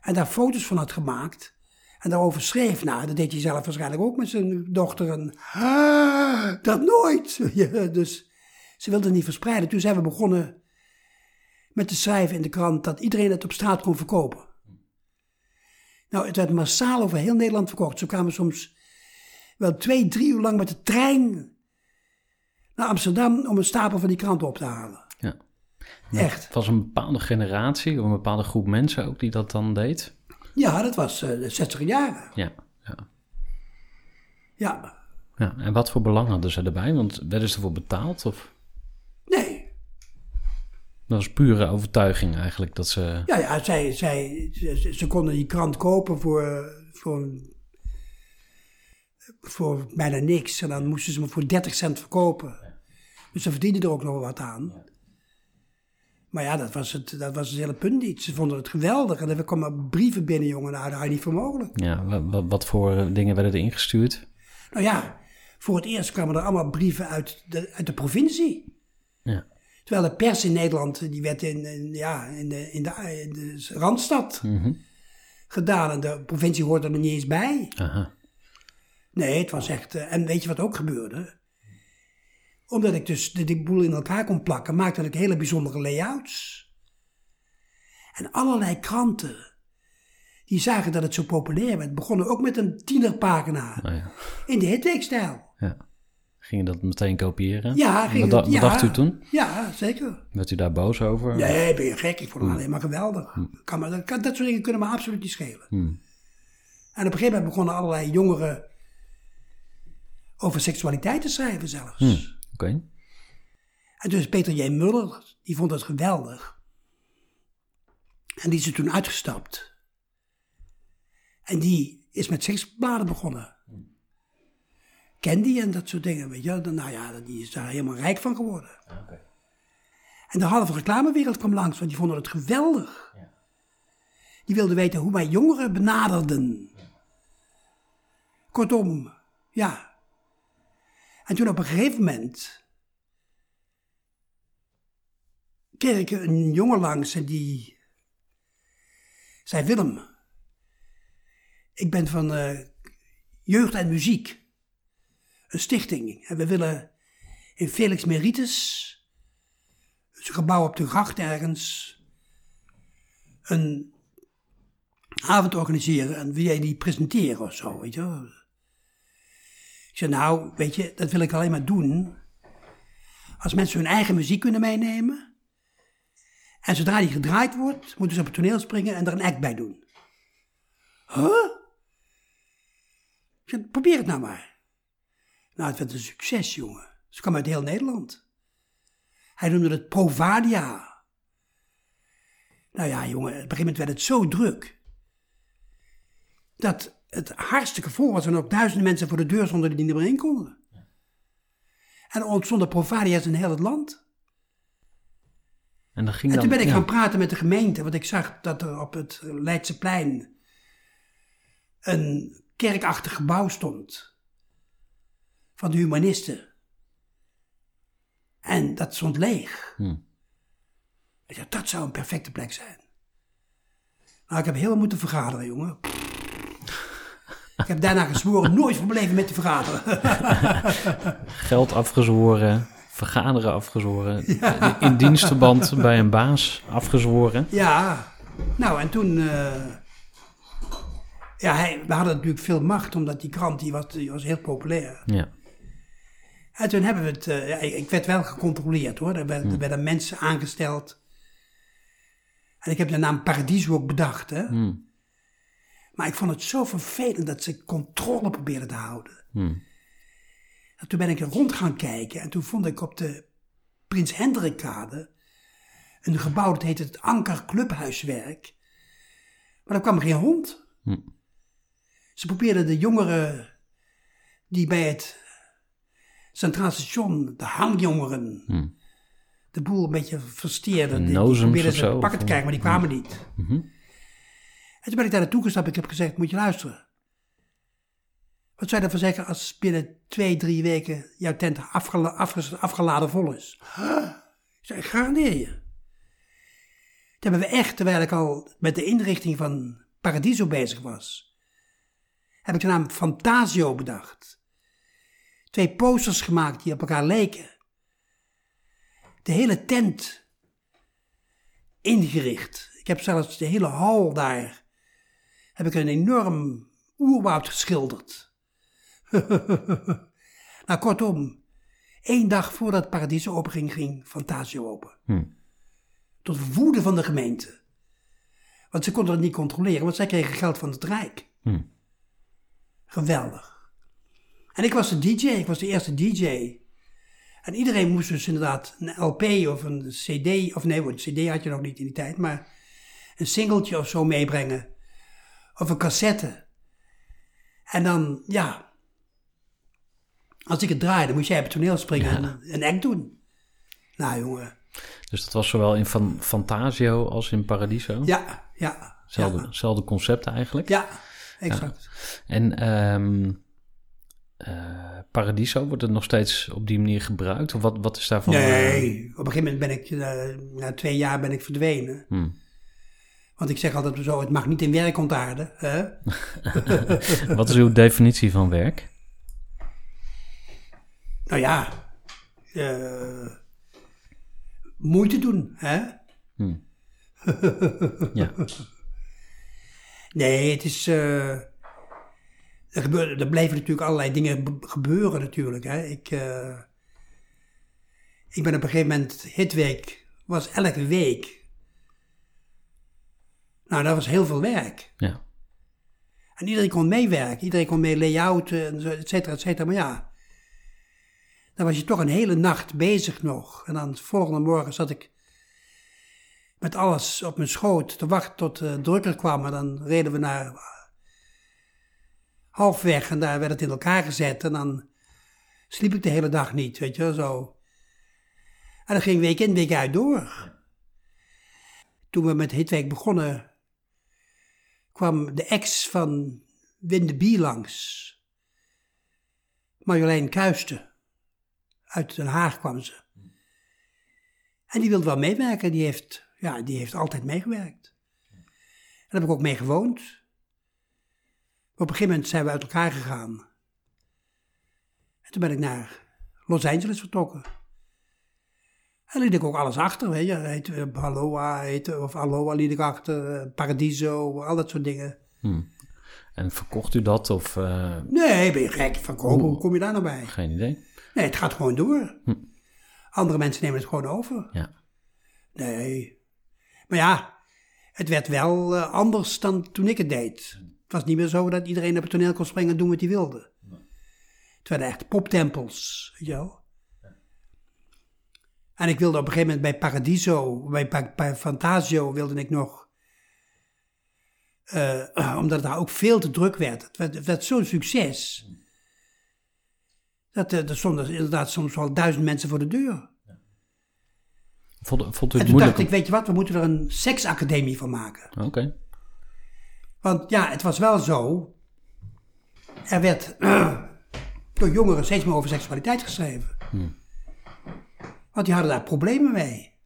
en daar foto's van had gemaakt en daarover schreef. Nou, dat deed hij zelf waarschijnlijk ook met zijn dochter. En, dat nooit. Ja, dus ze wilde het niet verspreiden. Toen zijn we begonnen met te schrijven in de krant dat iedereen het op straat kon verkopen. Nou, het werd massaal over heel Nederland verkocht. Zo kwamen soms wel twee, drie uur lang met de trein naar Amsterdam om een stapel van die krant op te halen. Ja. Echt. Het was een bepaalde generatie, of een bepaalde groep mensen ook die dat dan deed? Ja, dat was uh, de 60 jaren. Ja, ja. Ja. ja. En wat voor belang hadden ze erbij? Want werden ze ervoor betaald? Of? Nee. Dat was pure overtuiging eigenlijk dat ze... Ja, ja zij, zij, ze, ze konden die krant kopen voor, voor, voor bijna niks. En dan moesten ze me voor 30 cent verkopen. Dus ze verdienden er ook nog wat aan. Maar ja, dat was, het, dat was het hele punt niet. Ze vonden het geweldig. En er kwamen brieven binnen, jongen. Nou, dat had niet voor mogelijk. Ja, wat, wat voor dingen werden er ingestuurd? Nou ja, voor het eerst kwamen er allemaal brieven uit de, uit de provincie. Ja. Terwijl de pers in Nederland, die werd in, ja, in, de, in, de, in de Randstad mhm. gedaan. En de provincie hoorde er niet eens bij. Aha. Nee, het was echt... Eh, en weet je wat ook gebeurde? Omdat ik dus de, die boel in elkaar kon plakken, maakte ik hele bijzondere layouts. En allerlei kranten, die zagen dat het zo populair werd, begonnen ook met een tienerpagina. Oh ja. In de hitweekstijl. Ja. Ging je dat meteen kopiëren? Ja, ging wat, dacht u toen? Ja, zeker. Werd u daar boos over? Nee, ben je gek. Ik vond het hm. alleen maar geweldig. Hm. Kan maar, dat, dat soort dingen kunnen me absoluut niet schelen. Hm. En op een gegeven moment begonnen allerlei jongeren over seksualiteit te schrijven zelfs. Oké. En dus Peter J. Muller, die vond het geweldig. En die is er toen uitgestapt. En die is met seksbladen begonnen. Candy en dat soort dingen, weet je. Nou ja, die is daar helemaal rijk van geworden. Okay. En de halve reclamewereld kwam langs, want die vonden het geweldig. Ja. Die wilden weten hoe wij jongeren benaderden. Kortom, ja. En toen op een gegeven moment kreeg ik een jongen langs en die zei: Willem, ik ben van eh, Jeugd en Muziek, een stichting. En we willen in Felix Meritus, het gebouw op de gracht ergens, een avond organiseren en wil jij die presenteren of zo, weet je ik zei, nou, weet je, dat wil ik alleen maar doen als mensen hun eigen muziek kunnen meenemen. En zodra die gedraaid wordt, moeten ze op het toneel springen en er een act bij doen. Huh? Ik zei, probeer het nou maar. Nou, het werd een succes, jongen. Ze kwam uit heel Nederland. Hij noemde het Provadia. Nou ja, jongen, op een gegeven moment werd het zo druk. Dat het hartstikke vol was en ook duizenden mensen voor de deur stonden die niet meer in konden. En er ontstonden Provadia's in heel het land. En, ging En toen dan, ben ik ja. gaan praten met de gemeente, want ik zag dat er op het Leidseplein een kerkachtig gebouw stond van de humanisten. En dat stond leeg. Hm. Ik dacht, dat zou een perfecte plek zijn. Nou, ik heb heel moeten vergaderen, jongen. Ik heb daarna gezworen nooit van mijn leven met te vergaderen. Geld afgezworen, vergaderen afgezworen, in dienstverband bij een baas afgezworen. Ja, nou en toen. eh, ja, hij, we hadden natuurlijk veel macht, omdat die krant die was, die was heel populair. Ja. En toen hebben we het. eh, ik werd wel gecontroleerd hoor. Er, werd- er werden mensen aangesteld. En ik heb de naam Paradiso ook bedacht. Hè? Hm. Maar ik vond het zo vervelend dat ze controle probeerden te houden. Hm. En toen ben ik er rond gaan kijken en toen vond ik op de Prins Hendrikkade een gebouw dat heette het Anker Clubhuiswerk. Maar daar kwam geen hond. Hm. Ze probeerden de jongeren die bij het Centraal Station, de hangjongeren, Hm. de boel een beetje versteerden. De Die- die probeerden ze zo, pakken te krijgen, maar die kwamen niet. En toen ben ik daar naartoe gestapt. Ik heb gezegd, moet je luisteren. Wat zou je ervan zeggen als binnen twee, drie weken jouw tent afgela- afgeladen vol is? Huh? Ik zei, garandeer je. Toen hebben we echt, terwijl ik al met de inrichting van Paradiso bezig was, heb ik de naam Fantasio bedacht. Twee posters gemaakt die op elkaar leken. De hele tent ingericht. Ik heb zelfs de hele hal daar, heb ik een enorm oerwoud geschilderd. nou, kortom, één dag voordat Paradiso openging, ging Fantasio open. Hm. Tot woede van de gemeente. Want ze konden het niet controleren, want zij kregen geld van het Rijk. Hm. Geweldig. En ik was de DJ, ik was de eerste DJ. En iedereen moest dus inderdaad een LP of een CD, of nee, een CD had je nog niet in die tijd, maar een singeltje of zo meebrengen. Of een cassette. En dan, ja, als ik het draaide, moest jij op het toneel springen en een act doen. Nou, jongen. Dus dat was zowel in Fan Fantasio als in Paradiso. Ja, ja. Zelfde, Ja, zelfde concept eigenlijk. ja exact. En ehm, eh, Paradiso, wordt het nog steeds op die manier gebruikt? Of wat, wat is daarvan? eh, Nee, op een gegeven moment ben ik, eh, na twee jaar ben ik verdwenen. hm. Want ik zeg altijd zo, het mag niet in werk ontaarden. Hè? Wat is uw definitie van werk? Nou ja, eh, moeite doen. Hè? Hm. Ja. Nee, het is... eh, er, gebeuren, er blijven natuurlijk allerlei dingen be- gebeuren natuurlijk. Hè? Ik, eh, ik ben op een gegeven moment, Hitweek was elke week. Nou, dat was heel veel werk. ja. En iedereen kon meewerken, iedereen kon mee layouten, et cetera, et cetera. Maar ja, dan was je toch een hele nacht bezig nog. En dan de volgende morgen zat ik met alles op mijn schoot te wachten tot de drukker kwam. En dan reden we naar halfweg en daar werd het in elkaar gezet. En dan sliep ik de hele dag niet, weet je wel, zo. En dat ging week in, week uit door. Toen we met Hitweek begonnen, kwam de ex van Wim de Bie langs. Marjolein Kuisten. Uit Den Haag kwam ze. En die wilde wel meewerken. Die heeft, ja, die heeft altijd meegewerkt. En daar heb ik ook mee gewoond. Op een gegeven moment zijn we uit elkaar gegaan. En toen ben ik naar Los Angeles vertrokken. En liet ik ook alles achter, weet je. Heet, uh, Aloha, heet, of Aloha liet ik achter, eh, Paradiso, al dat soort dingen. En verkocht u dat of... eh, Nee, ben je gek? Verkopen, hoe kom je daar nou bij? geen idee. Nee, het gaat gewoon door. Andere mensen nemen het gewoon over. Ja. Nee. Maar ja, het werd wel eh, anders dan toen ik het deed. Het was niet meer zo dat iedereen op het toneel kon springen en doen wat hij wilde. Het werden echt poptempels, weet je wel. En ik wilde op een gegeven moment bij Paradiso, bij, Pa- Fantasio wilde ik nog... eh, omdat het daar ook veel te druk werd. Het werd, zo'n succes. Dat eh, er stonden inderdaad soms wel duizend mensen voor de deur. Vond, vond u En het toen dacht ik, weet je wat, we moeten er een seksacademie van maken. Oké. Want ja, het was wel zo. Er werd door jongeren steeds meer over seksualiteit geschreven. Want die hadden daar problemen mee.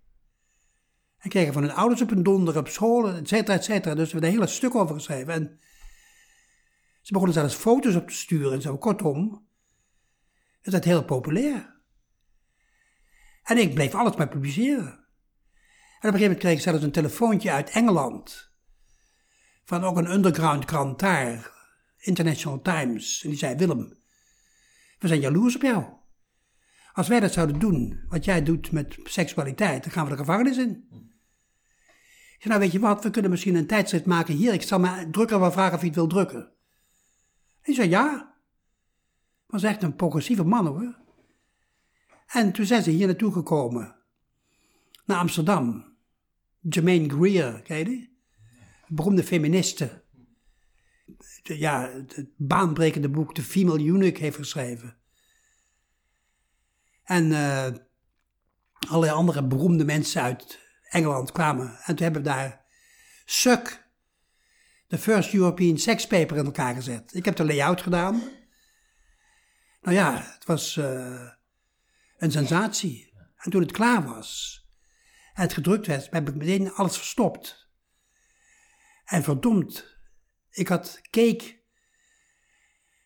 En kregen van hun ouders op hun donder, op school, et cetera, et cetera. Dus er werd een hele stuk over geschreven. En ze begonnen zelfs foto's op te sturen en zo. Kortom, het werd heel populair. En ik bleef alles maar publiceren. En op een gegeven moment kreeg ik zelfs een telefoontje uit Engeland van ook een underground krant daar, International Times. En die zei, Willem, we zijn jaloers op jou. Als wij dat zouden doen, wat jij doet met seksualiteit, dan gaan we de gevangenis in. Ik zei, nou weet je wat, we kunnen misschien een tijdschrift maken hier. Ik zal mijn drukker wel vragen of hij het wil drukken. En die zei, ja. Was echt een progressieve man hoor. En toen zijn ze hier naartoe gekomen. Naar Amsterdam. Jermaine Greer, ken je die? beroemde feministe. Ja, het baanbrekende boek The Female Eunuch heeft geschreven. En eh, allerlei andere beroemde mensen uit Engeland kwamen. En toen hebben we daar Suck, de First European Sex Paper, in elkaar gezet. Ik heb de layout gedaan. Nou ja, het was eh, een sensatie. En toen het klaar was en het gedrukt werd, heb ik meteen alles verstopt. En verdomd, ik had cake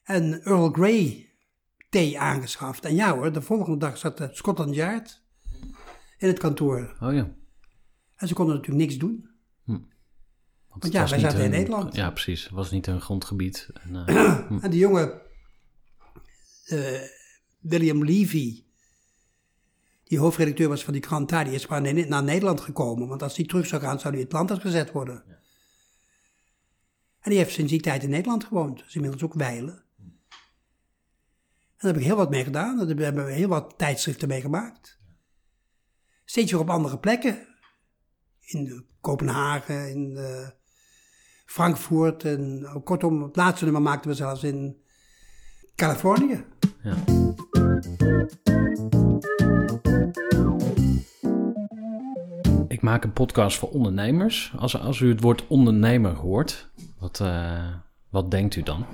en Earl Grey thee aangeschaft. En ja hoor, de volgende dag zat de Scotland Yard in het kantoor. Oh ja. En ze konden natuurlijk niks doen. Want Want ja, wij zaten in Nederland. Ja, precies. Het was niet hun grondgebied. En, eh, En die jonge eh, William Levy, die hoofdredacteur was van die krant daar, die is maar naar Nederland gekomen. Want als die terug zou gaan, zou hij in het land gezet worden. En die heeft sinds die tijd in Nederland gewoond. Dus inmiddels ook wijlen. Daar heb ik heel wat mee gedaan. Daar hebben we heel wat tijdschriften mee gemaakt. Steeds weer op andere plekken. In Kopenhagen, in eh, Frankfurt. En kortom, het laatste nummer maakten we zelfs in Californië. ja. Ik maak een podcast voor ondernemers. Als, als u het woord ondernemer hoort, wat, eh, wat denkt u dan?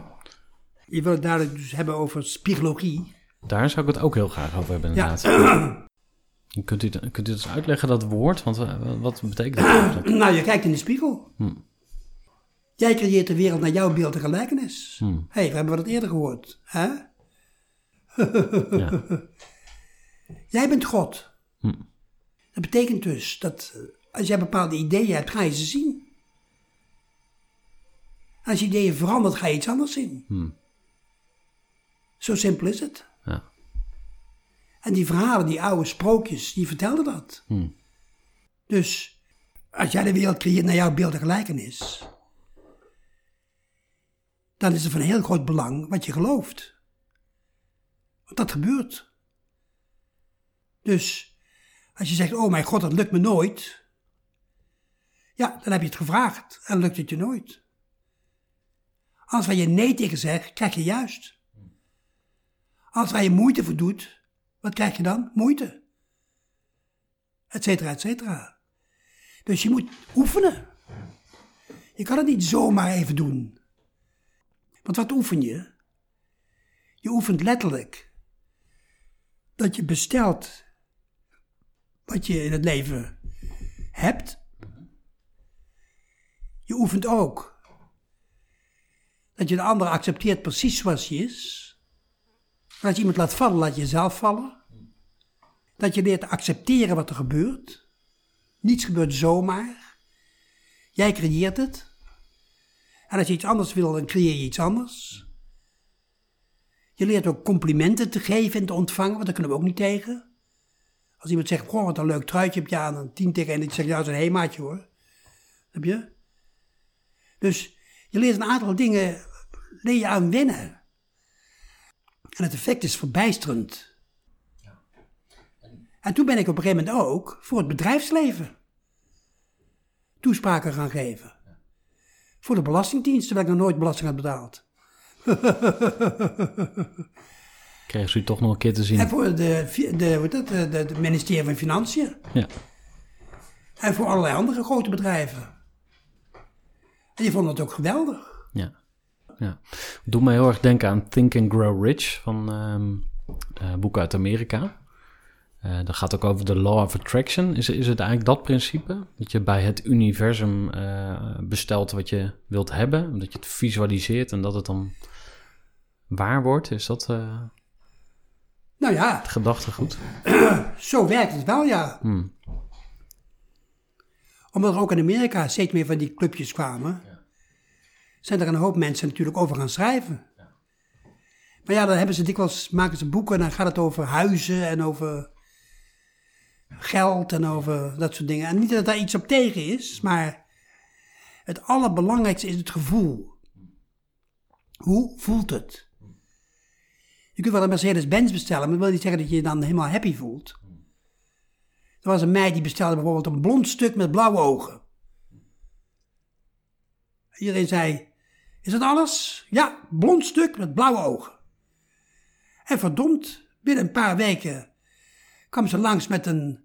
Je wil het dadelijk dus hebben over spiegologie. Daar zou ik het ook heel graag over hebben, Ja. inderdaad. Kunt, u, kunt u dus uitleggen dat woord? Want eh, wat betekent dat eigenlijk? Nou, je kijkt in de spiegel. Jij creëert de wereld naar jouw beeld en gelijkenis. Hé, hey, we hebben dat eerder gehoord. Hè? Ja. Jij bent God. Dat betekent dus dat eh, als jij bepaalde ideeën hebt, ga je ze zien. Als je ideeën verandert, ga je iets anders zien. Zo simpel is het. Ja. En die verhalen, die oude sprookjes, die vertelden dat. Dus als jij de wereld creëert naar jouw beeld en gelijkenis, dan is het van heel groot belang wat je gelooft. Want dat gebeurt. Dus als je zegt, oh mijn god, dat lukt me nooit. Ja, dan heb je het gevraagd en lukt het je nooit. Als waar je nee tegen zegt, krijg je juist. Als waar je moeite voor doet, wat krijg je dan? Moeite. Etcetera, etcetera. Dus je moet oefenen. Je kan het niet zomaar even doen. Want wat oefen je? Je oefent letterlijk dat je bestelt wat je in het leven hebt. Je oefent ook dat je de ander accepteert precies zoals hij is. En als je iemand laat vallen, laat je jezelf vallen. Dat je leert te accepteren wat er gebeurt. Niets gebeurt zomaar. Jij creëert het. En als je iets anders wil, dan creëer je iets anders. Je leert ook complimenten te geven en te ontvangen, want daar kunnen we ook niet tegen. Als iemand zegt, goh, wat een leuk truitje heb je aan, een tien tegen en ik zeg, ja, dat is een hoor. Heb je? Dus je leert een aantal dingen, leer je aan wennen. En het effect is verbijsterend. En toen ben ik op een gegeven moment ook voor het bedrijfsleven toespraken gaan geven. Voor de Belastingdienst, terwijl ik nog nooit belasting had betaald. Kregen ze u toch nog een keer te zien? En voor de, de, de ministerie van Financiën. Ja. En voor allerlei andere grote bedrijven. En die vonden het ook geweldig. Ja. ja. Doe me heel erg denken aan Think and Grow Rich van ehm eh, boek uit Amerika. Eh, dat gaat ook over de law of attraction. Is, is het eigenlijk dat principe? Dat je bij het universum eh, bestelt wat je wilt hebben. Dat je het visualiseert en dat het dan waar wordt. Is dat Nou ja, het gedachtegoed? zo werkt het wel, ja. Hmm. Omdat er ook in Amerika steeds meer van die clubjes kwamen, zijn er een hoop mensen natuurlijk over gaan schrijven. Maar ja, dan hebben ze dikwijls, maken ze boeken en dan gaat het over huizen en over geld en over dat soort dingen. En niet dat daar iets op tegen is, maar het allerbelangrijkste is het gevoel. Hoe voelt het? Je kunt wel een Mercedes-Benz bestellen, maar dat wil niet zeggen dat je je dan helemaal happy voelt. Er was een meid die bestelde bijvoorbeeld een blond stuk met blauwe ogen. Iedereen zei, is dat alles? Ja, blond stuk met blauwe ogen. En verdomd, binnen een paar weken kwam ze langs met een,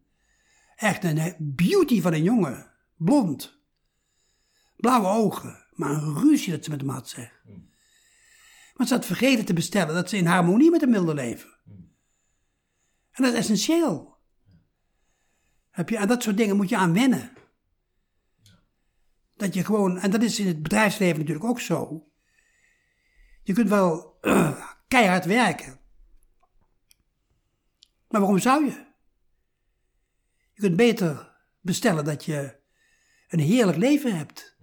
echt een beauty van een jongen. Blond. Blauwe ogen. Maar een ruzie dat ze met hem had, zeg. Maar ze had vergeten te bestellen dat ze in harmonie met hem wilde leven. En dat is essentieel. Heb je, aan dat soort dingen moet je aan wennen. Dat je gewoon, en dat is in het bedrijfsleven natuurlijk ook zo. Je kunt wel keihard werken. Maar waarom zou je? Je kunt beter bestellen dat je een heerlijk leven hebt.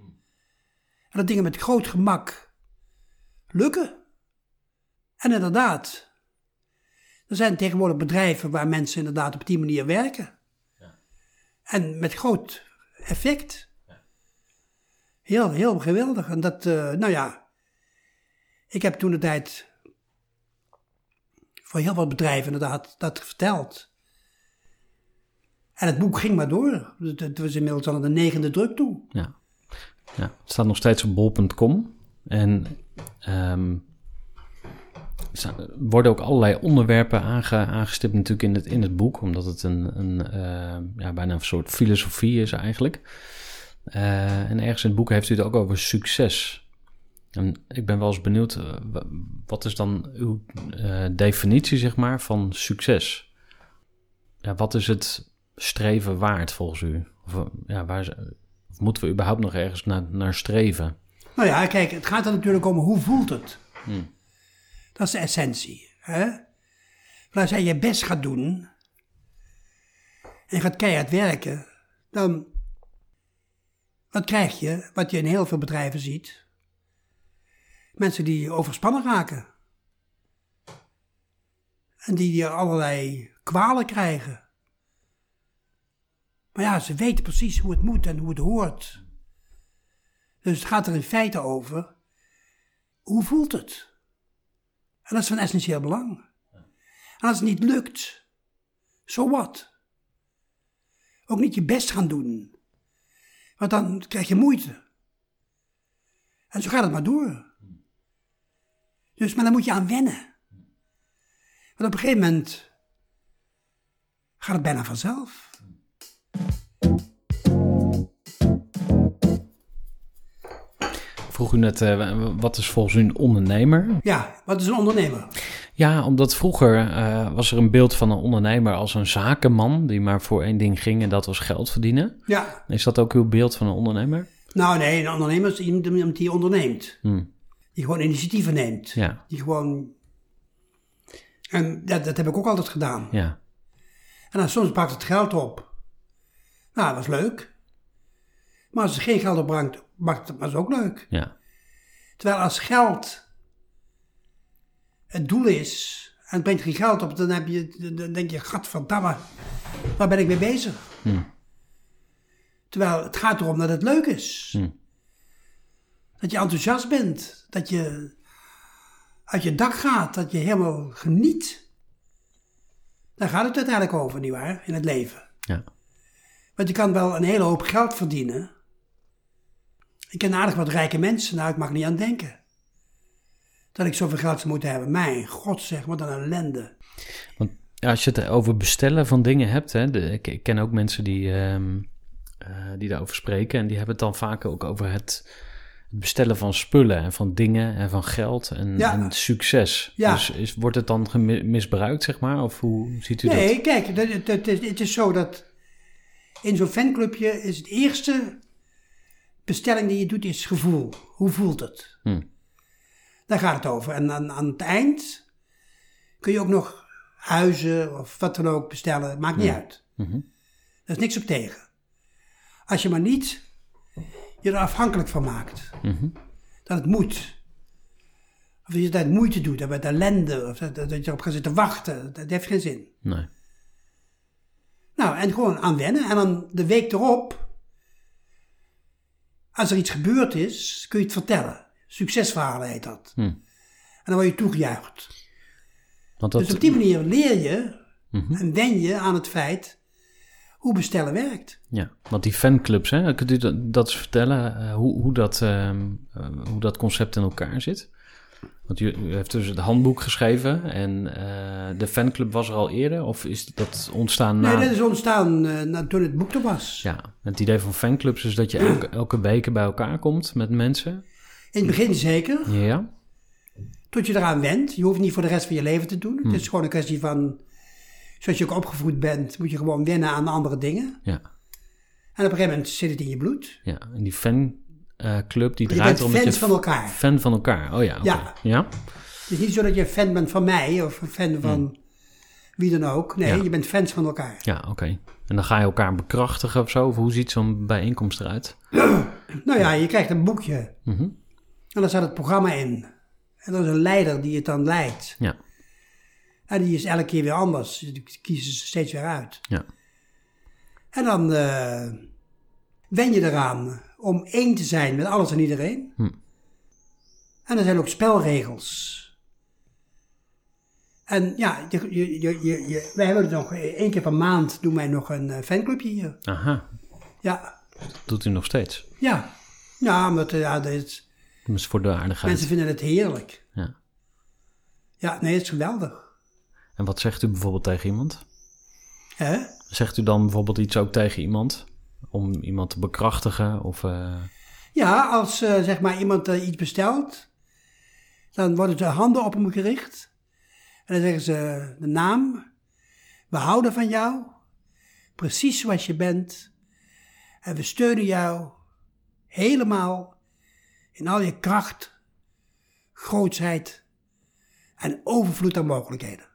En dat dingen met groot gemak lukken. En inderdaad, er zijn tegenwoordig bedrijven waar mensen inderdaad op die manier werken. En met groot effect. Heel, heel geweldig. En dat, eh, nou ja, ik heb toen de tijd voor heel wat bedrijven inderdaad dat verteld. En het boek ging maar door. Het, was inmiddels al aan de negende druk toe. Ja. ja. Het staat nog steeds op bol.com. En ehm, er worden ook allerlei onderwerpen aange, aangestipt natuurlijk in het, in het boek. Omdat het een, een eh, ja, bijna een soort filosofie is eigenlijk. Eh, en ergens in het boek heeft u het ook over succes. En ik ben wel eens benieuwd, eh, wa- wat is dan uw eh, definitie zeg maar van succes? Ja, wat is het streven waard volgens u? Of, ja, waar, of moeten we überhaupt nog ergens naar, naar streven? Nou ja, kijk, het gaat er natuurlijk om hoe voelt het. Hmm. Dat is de essentie. Hè? Als jij je best gaat doen en gaat keihard werken, dan wat krijg je, wat je in heel veel bedrijven ziet? Mensen die overspannen raken. En die allerlei kwalen krijgen. Maar ja, ze weten precies hoe het moet en hoe het hoort. Dus het gaat er in feite over, hoe voelt het? En dat is van essentieel belang. En als het niet lukt, zo wat? Ook niet je best gaan doen. Want dan krijg je moeite. En zo gaat het maar door. Dus, maar dan moet je aan wennen. Want op een gegeven moment gaat het bijna vanzelf. Vroeg u net, eh, wat is volgens u een ondernemer? Ja, wat is een ondernemer? Ja, omdat vroeger eh, was er een beeld van een ondernemer als een zakenman die maar voor één ding ging en dat was geld verdienen. Ja, Is dat ook uw beeld van een ondernemer? nou nee, een ondernemer is iemand die onderneemt. Hm, Die gewoon initiatieven neemt. Ja, Die gewoon... En dat, dat heb ik ook altijd gedaan. ja, En dan soms bracht het geld op. Nou, dat was leuk. Maar als het geen geld opbrengt, het was het ook leuk. ja, Terwijl als geld het doel is en het brengt geen geld op, dan, heb je, dan denk je, gadverdamme, waar ben ik mee bezig? Hm. Terwijl het gaat erom dat het leuk is. Hm. Dat je enthousiast bent. Dat je uit je dak gaat. Dat je helemaal geniet. Daar gaat het uiteindelijk over, nietwaar? In het leven. ja. Want je kan wel een hele hoop geld verdienen. Ik ken aardig wat rijke mensen, nou, ik mag niet aan denken. Dat ik zoveel geld zou moeten hebben. Mijn god zeg, wat een ellende. Want als je het over bestellen van dingen hebt, hè, de, ik, ken ook mensen die, ehm, eh, die daarover spreken en die hebben het dan vaak ook over het, bestellen van spullen en van dingen en van geld en, Ja. en succes. Ja. Dus is, wordt het dan misbruikt, zeg maar? Of hoe ziet u dat? Nee, kijk, het, het, het, is- het is zo dat in zo'n fanclubje is het eerste bestelling die je doet, is gevoel. Hoe voelt het? Hm. Daar gaat het over. En aan, aan het eind kun je ook nog huizen of wat dan ook bestellen. Maakt niet uit. Mhm. Daar is niks op tegen. Als je maar niet je er afhankelijk van maakt. Mhm. Dat het moet. Of dat je daar moeite doet, dat het ellende, of dat, dat je erop gaat zitten wachten. Dat heeft geen zin. Nee. Nou, en gewoon aan wennen. En dan de week erop, als er iets gebeurd is, kun je het vertellen. Succesverhalen heet dat. Hm. En dan word je toegejuicht. Want dat, Dus op die manier leer je Mhm. en wen je aan het feit hoe bestellen werkt. Ja, want die fanclubs, hè, kunt u dat, dat eens vertellen eh, hoe, hoe, dat, ehm, eh, hoe dat concept in elkaar zit? Want u, u heeft dus het handboek geschreven en eh, de fanclub was er al eerder, of is dat ontstaan na... Nee, dat is ontstaan na- toen het boek er was. Ja, het idee van fanclubs is dat je elke, elke week bij elkaar komt met mensen. In het begin zeker, Ja, tot je eraan went. Je hoeft niet voor de rest van je leven te doen. Het is gewoon een kwestie van, zoals je ook opgevoed bent, moet je gewoon wennen aan andere dingen. ja, En op een gegeven moment zit het in je bloed. ja. En die fanclub die Je draait bent erom dat fans je van elkaar. fan van elkaar. Oh ja. Ja. Ja? Het is niet zo dat je fan bent van mij of een fan van wie dan ook. Nee, Hmm. Ja. je bent fans van elkaar. Ja, oké. En dan ga je elkaar bekrachtigen of zo? Of hoe ziet zo'n bijeenkomst eruit? Nou ja, je krijgt een boekje. Mhm. En daar staat het programma in. En er is een leider die het dan leidt. Ja, En die is elke keer weer anders. Die kiezen ze steeds weer uit. ja. En dan eh, wen je eraan om één te zijn met alles en iedereen. Hm. En er zijn ook spelregels. En ja, je, je, je, wij hebben het nog één keer per maand doen wij nog een eh, fanclubje hier. Aha, Ja, dat doet u nog steeds. ja. Ja, omdat eh, ja, dit, Voor de aardigheid. mensen vinden het heerlijk. Ja. Ja, nee, het is geweldig. En wat zegt u bijvoorbeeld tegen iemand? Hè? Zegt u dan bijvoorbeeld iets ook tegen iemand? Om iemand te bekrachtigen? Of, eh, Ja, als eh, zeg maar iemand eh, iets bestelt, dan worden de handen op hem gericht. En dan zeggen ze de naam, we houden van jou, precies zoals je bent. En we steunen jou helemaal in al je kracht, grootsheid en overvloed aan mogelijkheden.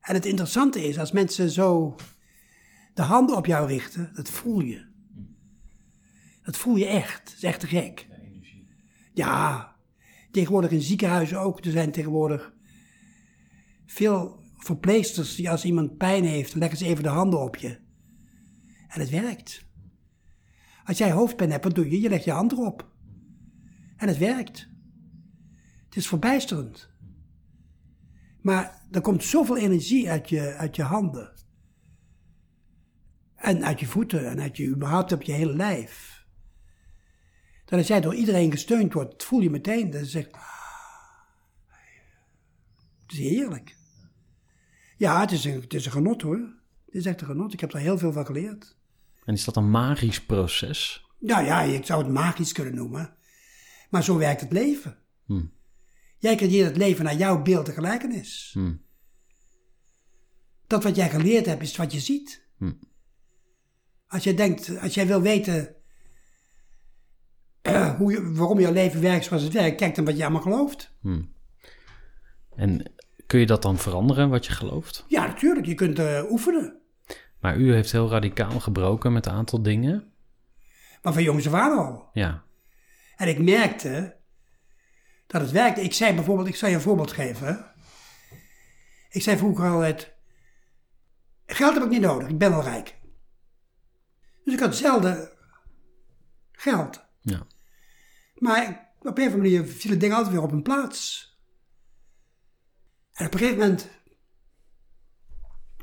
En het interessante is, als mensen zo de handen op jou richten, dat voel je. Dat voel je echt. Dat is echt te gek. Ja, tegenwoordig in ziekenhuizen ook. Er zijn tegenwoordig veel verpleegsters die als iemand pijn heeft, leggen ze even de handen op je. En het werkt. Als jij hoofdpijn hebt, wat doe je? Je legt je hand erop. En het werkt. Het is verbijsterend. Maar er komt zoveel energie uit je, uit je handen. En uit je voeten en uit je, überhaupt op je hele lijf. Dat als jij door iedereen gesteund wordt, dat voel je meteen. Dat is echt... Het is heerlijk. Ja, het is, een, het is een genot hoor. Het is echt een genot. Ik heb er heel veel van geleerd. en is dat een magisch proces? Nou ja, ik zou het magisch kunnen noemen. Maar zo werkt het leven. Hm. Jij creëert het leven naar jouw beeld en gelijkenis. Hm. Dat wat jij geleerd hebt, is wat je ziet. Hm. Als jij denkt, als jij wil weten hoe je, waarom jouw leven werkt zoals het werkt, kijk dan wat je allemaal gelooft. En kun je dat dan veranderen, wat je gelooft? Ja, natuurlijk, je kunt eh, oefenen. Maar u heeft heel radicaal gebroken met een aantal dingen. Maar van jongens af aan al. Ja. En ik merkte dat het werkte. Ik zei bijvoorbeeld, ik zal je een voorbeeld geven. Ik zei vroeger altijd, geld heb ik niet nodig, ik ben al rijk. Dus ik had hetzelfde geld. Ja. Maar op een of andere manier vielen dingen altijd weer op hun plaats. En op een gegeven moment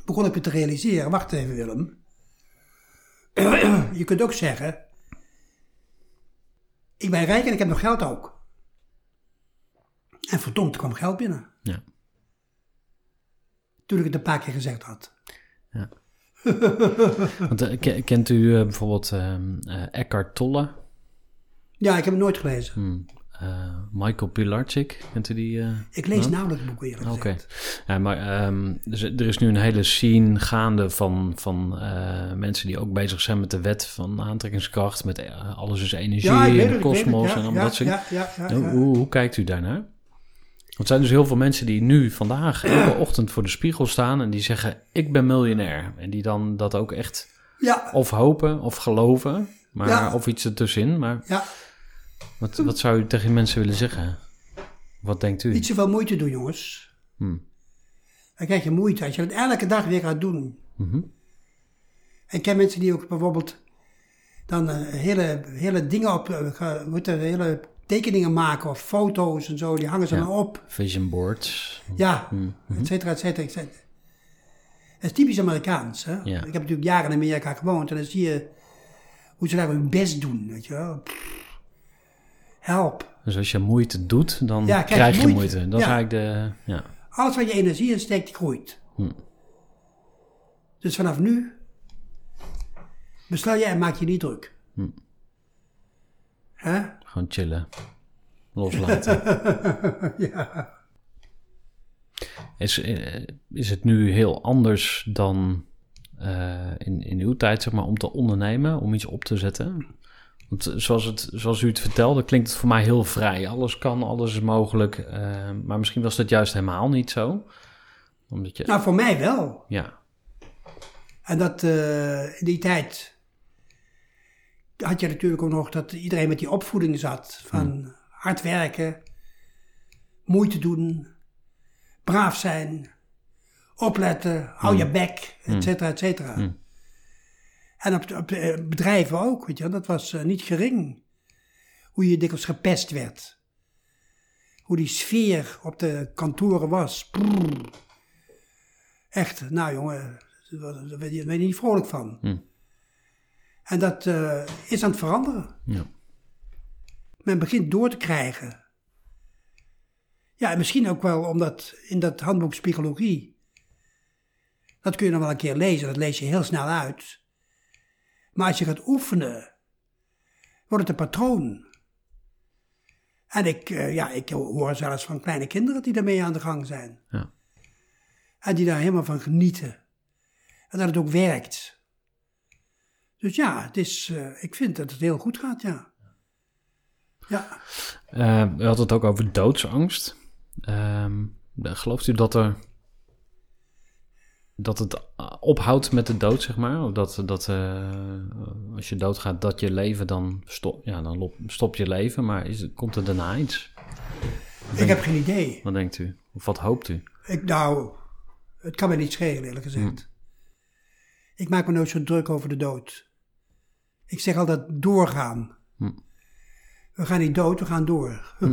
begon ik me te realiseren. Wacht even, Willem. Je kunt ook zeggen: Ik ben rijk en ik heb nog geld ook. En verdomd, er kwam geld binnen. Ja. Toen ik het een paar keer gezegd had. Want, eh, ke- kent u eh, bijvoorbeeld eh, Eckhart Tolle? Ja, ik heb het nooit gelezen. Hm. Eh, Michael Pilarczyk, kent u die? eh? Ik lees Ja? nauwelijks boeken eerlijk Oké. Ja, maar ehm, dus er is nu een hele scene gaande van, van eh, mensen die ook bezig zijn met de wet van aantrekkingskracht, met alles is energie Ja, en de kosmos en ja, dat soort ja, Hoe, kijkt u daarnaar? Want er zijn dus heel veel mensen die nu vandaag elke ochtend voor de spiegel staan en die zeggen: Ik ben miljonair. En die dan dat ook echt Ja, of hopen of geloven, maar, of iets ertussenin. Maar ja, wat, wat zou u tegen mensen willen zeggen? Wat denkt u? niet zoveel moeite doen, jongens. Hm. Dan krijg je moeite. Als je het elke dag weer gaat doen. Mhm. En ik ken mensen die ook bijvoorbeeld dan eh, hele, hele dingen op, eh, dat, hele tekeningen maken of foto's en zo, die hangen ze Ja. dan op. Vision boards. Ja, Mhm. et cetera, et cetera, et cetera. Het is typisch Amerikaans. Hè? Ja. Ik heb natuurlijk jaren in Amerika gewoond en dan zie je hoe ze daar hun best doen, weet je wel. Pff, Help. Dus als je moeite doet, dan Ja, krijg krijg je moeite. moeite. Dat is Ja. eigenlijk de... Ja. Alles wat je energie in steekt, die groeit. Hm. Dus vanaf nu bestel je en maak je niet druk. Hm. Gewoon chillen. Loslaten. ja. Is, eh, is het nu heel anders dan eh, in, in uw tijd, zeg maar, om te ondernemen, om iets op te zetten? Want eh, zoals, het, zoals u het vertelde, klinkt het voor mij heel vrij. Alles kan, alles is mogelijk. eh, maar misschien was dat juist helemaal niet zo. Omdat je... Nou, voor mij wel. Ja, En dat eh, in die tijd had je natuurlijk ook nog dat iedereen met die opvoeding zat. Van hard werken, moeite doen, braaf zijn, opletten, hou je bek, et cetera, et cetera. En op, op eh, bedrijven ook, weet je, dat was eh, niet gering. Hoe je dikwijls gepest werd. Hoe die sfeer op de kantoren was. Brrr. Echt, nou jongen, daar ben je, niet vrolijk van. Mm. En dat eh, is aan het veranderen. ja. Men begint door te krijgen. Ja, en misschien ook wel omdat in dat handboek Psychologie, dat kun je nog wel een keer lezen, dat lees je heel snel uit. Maar als je gaat oefenen, wordt het een patroon. En ik, eh, ja, ik hoor zelfs van kleine kinderen die daarmee aan de gang zijn. Ja. En die daar helemaal van genieten. En dat het ook werkt. Dus ja, het is, eh, ik vind dat het heel goed gaat, ja. Ja. Eh, we hadden het ook over doodsangst. Ehm, gelooft u dat er dat het eh, ophoudt met de dood, zeg maar? Of dat, dat eh, als je doodgaat, dat je leven dan stop, ja, dan lop- stopt je leven, maar is, komt er daarna iets? Ik heb geen idee. Wat denkt u? Of wat hoopt u? Ik, nou, het kan me niet schelen, eerlijk gezegd. Ik maak me nooit zo druk over de dood. Ik zeg altijd doorgaan. Hm. We gaan niet dood, we gaan door.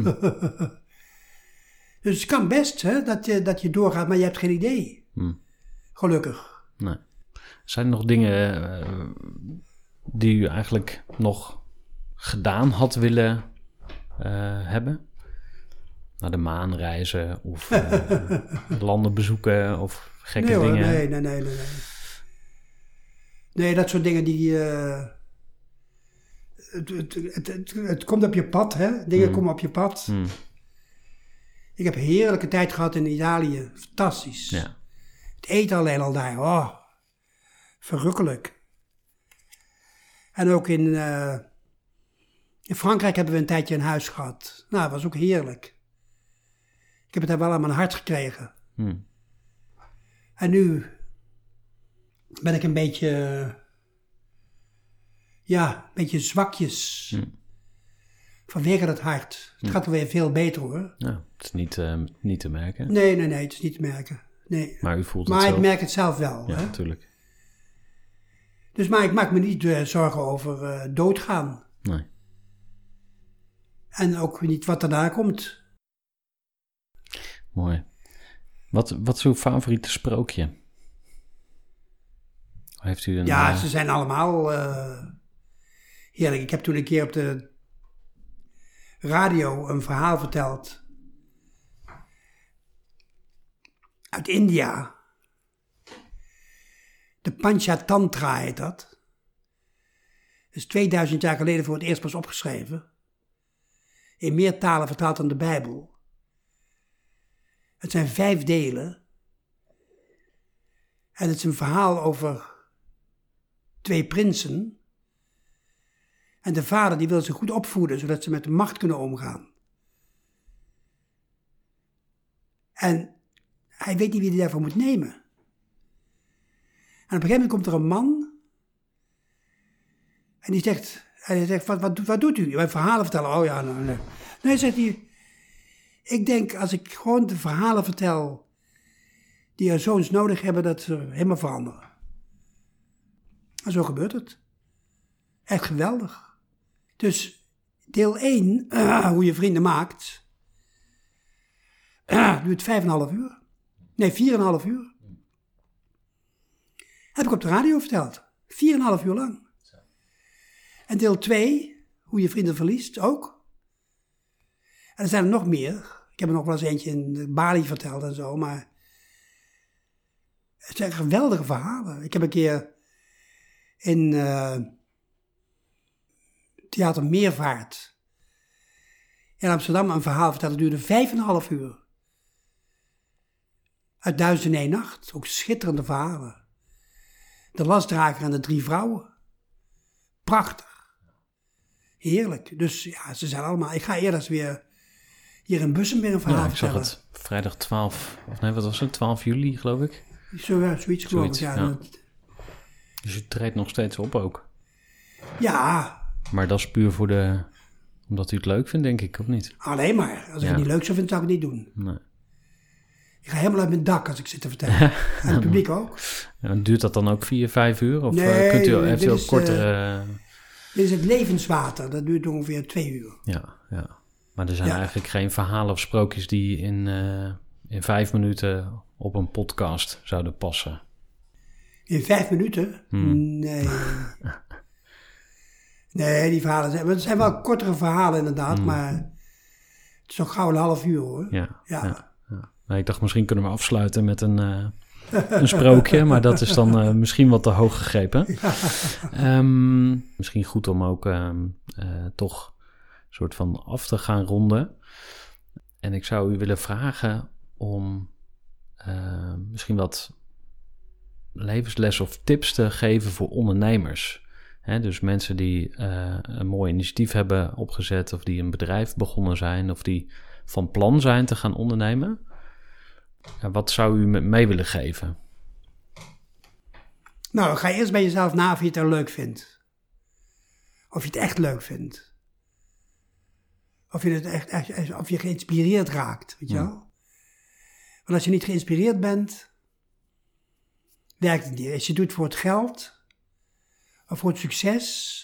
dus het kan best hè, dat, je, dat je doorgaat, maar je hebt geen idee. Gelukkig. Nee. Zijn er nog dingen eh, die u eigenlijk nog gedaan had willen eh, hebben? Naar de maan reizen of eh, landen bezoeken of gekke nee hoor, dingen? nee, nee, nee, nee, nee. Nee, dat soort dingen die... het, het, het, het, het komt op je pad, hè. Dingen Hmm. komen op je pad. Hm, Ik heb heerlijke tijd gehad in Italië. Fantastisch. Ja. Het eten alleen al daar. Oh, verrukkelijk. En ook in, eh, in Frankrijk hebben we een tijdje een huis gehad. Nou, dat was ook heerlijk. Ik heb het daar wel aan mijn hart gekregen. Hm. En nu ben ik een beetje, ja, een beetje zwakjes. Hm. Vanwege het hart. Het gaat weer veel beter hoor. Ja, het is niet, eh, niet te merken. Nee, nee, nee, het is niet te merken. Nee. Maar u voelt het Maar ik merk het zelf wel. Ja, Hè? natuurlijk. Dus maar ik maak me niet eh, zorgen over eh, doodgaan. Nee. En ook niet wat daarna komt. Mooi. Wat, wat is uw favoriete sprookje? Heeft u een... Ja, eh, ze zijn allemaal eh, heerlijk. Ik heb toen een keer op de radio een verhaal verteld. Uit India. De Panchatantra heet dat. Is 2000 jaar geleden voor het eerst pas opgeschreven. In meer talen vertaald dan de Bijbel. Het zijn vijf delen. En het is een verhaal over twee prinsen. En de vader die wil ze goed opvoeden, zodat ze met de macht kunnen omgaan. En hij weet niet wie hij daarvoor moet nemen. En op een gegeven moment komt er een man. En die zegt, hij zegt wat, wat, doet- u? Wij verhalen vertellen. Oh ja, nee. Nee, zegt hij. Ik denk als ik gewoon de verhalen vertel die er zoons nodig hebben, dat ze helemaal veranderen. En zo gebeurt het. Echt geweldig. Dus deel 1, hoe je vrienden maakt, duurt 5,5 uur. Nee, 4,5 uur. Heb ik op de radio verteld. 4,5 uur lang. En deel 2, hoe je vrienden verliest, ook. En er zijn er nog meer. Ik heb er nog wel eens eentje in Bali verteld en zo, maar... Het zijn geweldige verhalen. Ik heb een keer in eh, Theater Meervaart in Amsterdam een verhaal verteld. Dat duurde vijf en een half uur. Uit Duizend en één Nacht. Ook schitterende verhalen. De lasdrager en de drie vrouwen. Prachtig. Heerlijk. Dus ja, ze zijn allemaal... Ik ga eerder weer hier in Bussen weer een verhaal ja, ik zag vertellen. het vrijdag 12, of nee, wat was het? 12 juli, geloof ik. Zo, ja, zoiets geloof ik. Ja, ja. dat- Dus u treedt nog steeds op ook. ja, Maar dat is puur voor de... Omdat u het leuk vindt, denk ik, of niet? alleen maar. Als ik Ja. het niet leuk zou vinden, zou ik het niet doen. Nee. Ik ga helemaal uit mijn dak als ik zit te vertellen. en het publiek ook. Ja, duurt dat dan ook 4, 5 uur? Of Nee, kunt u, heeft u ook kortere... Dit is het levenswater. Dat duurt ongeveer twee uur. Ja, ja. Maar er zijn Ja. eigenlijk geen verhalen of sprookjes die in, eh, in vijf minuten op een podcast zouden passen. In vijf minuten? Hmm. Nee. Nee, die verhalen zijn... Het zijn wel kortere verhalen inderdaad, maar... Het is nog gauw een half uur hoor. Hmm. Ja, Ja. ja. Nou, ik dacht misschien kunnen we afsluiten met een, eh, een sprookje, maar dat is dan eh, misschien wat te hoog gegrepen. Ehm, misschien goed om ook ehm, eh, toch een soort van af te gaan ronden. En ik zou u willen vragen om misschien wat levensles of tips te geven voor ondernemers. Dus mensen die een mooi initiatief hebben opgezet, of die een bedrijf begonnen zijn, of die van plan zijn te gaan ondernemen. Ja, wat zou u me- mee willen geven? Nou, ga eerst bij jezelf na of je het er leuk vindt. Of je het echt leuk vindt. Of je, het echt, echt- of je geïnspireerd raakt, weet je wel. Want als je niet geïnspireerd bent, werkt het niet. Als je het doet voor het geld, of voor het succes,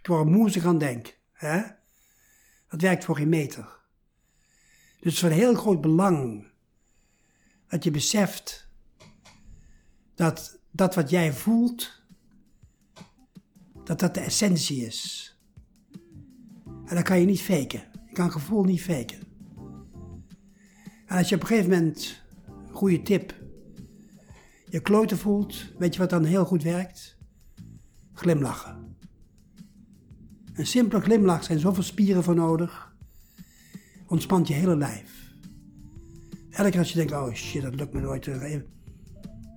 ik word er moe als ik aan denk. Hè? Dat werkt voor geen meter. Dus van heel groot belang dat je beseft dat dat wat jij voelt, dat dat de essentie is. En dat kan je niet faken. Je kan gevoel niet faken. En als je op een gegeven moment, goede tip, je kloten voelt, weet je wat dan heel goed werkt? Glimlachen. Een simpele glimlach zijn zoveel spieren voor nodig. Ontspant je hele lijf. Elke keer als je denkt, oh shit, dat lukt me nooit. eh, Even,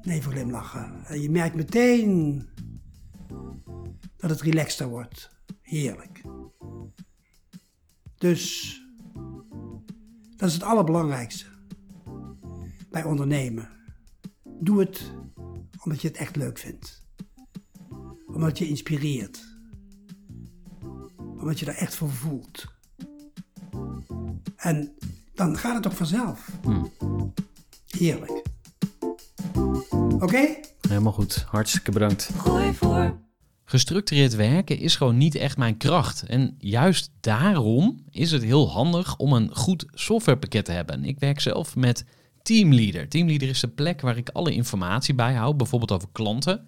even glimlachen. En je merkt meteen dat het relaxter wordt. Heerlijk. Dus dat is het allerbelangrijkste bij ondernemen. Doe het omdat je het echt leuk vindt. Omdat je inspireert. Omdat je er echt voor voelt. En dan gaat het ook vanzelf. Heerlijk. Oké? Helemaal goed. Hartstikke bedankt. Gooi voor. Gestructureerd werken is gewoon niet echt mijn kracht. En juist daarom is het heel handig om een goed softwarepakket te hebben. Ik werk zelf met Teamleader. Teamleader is de plek waar ik alle informatie bijhoud, bijvoorbeeld over klanten.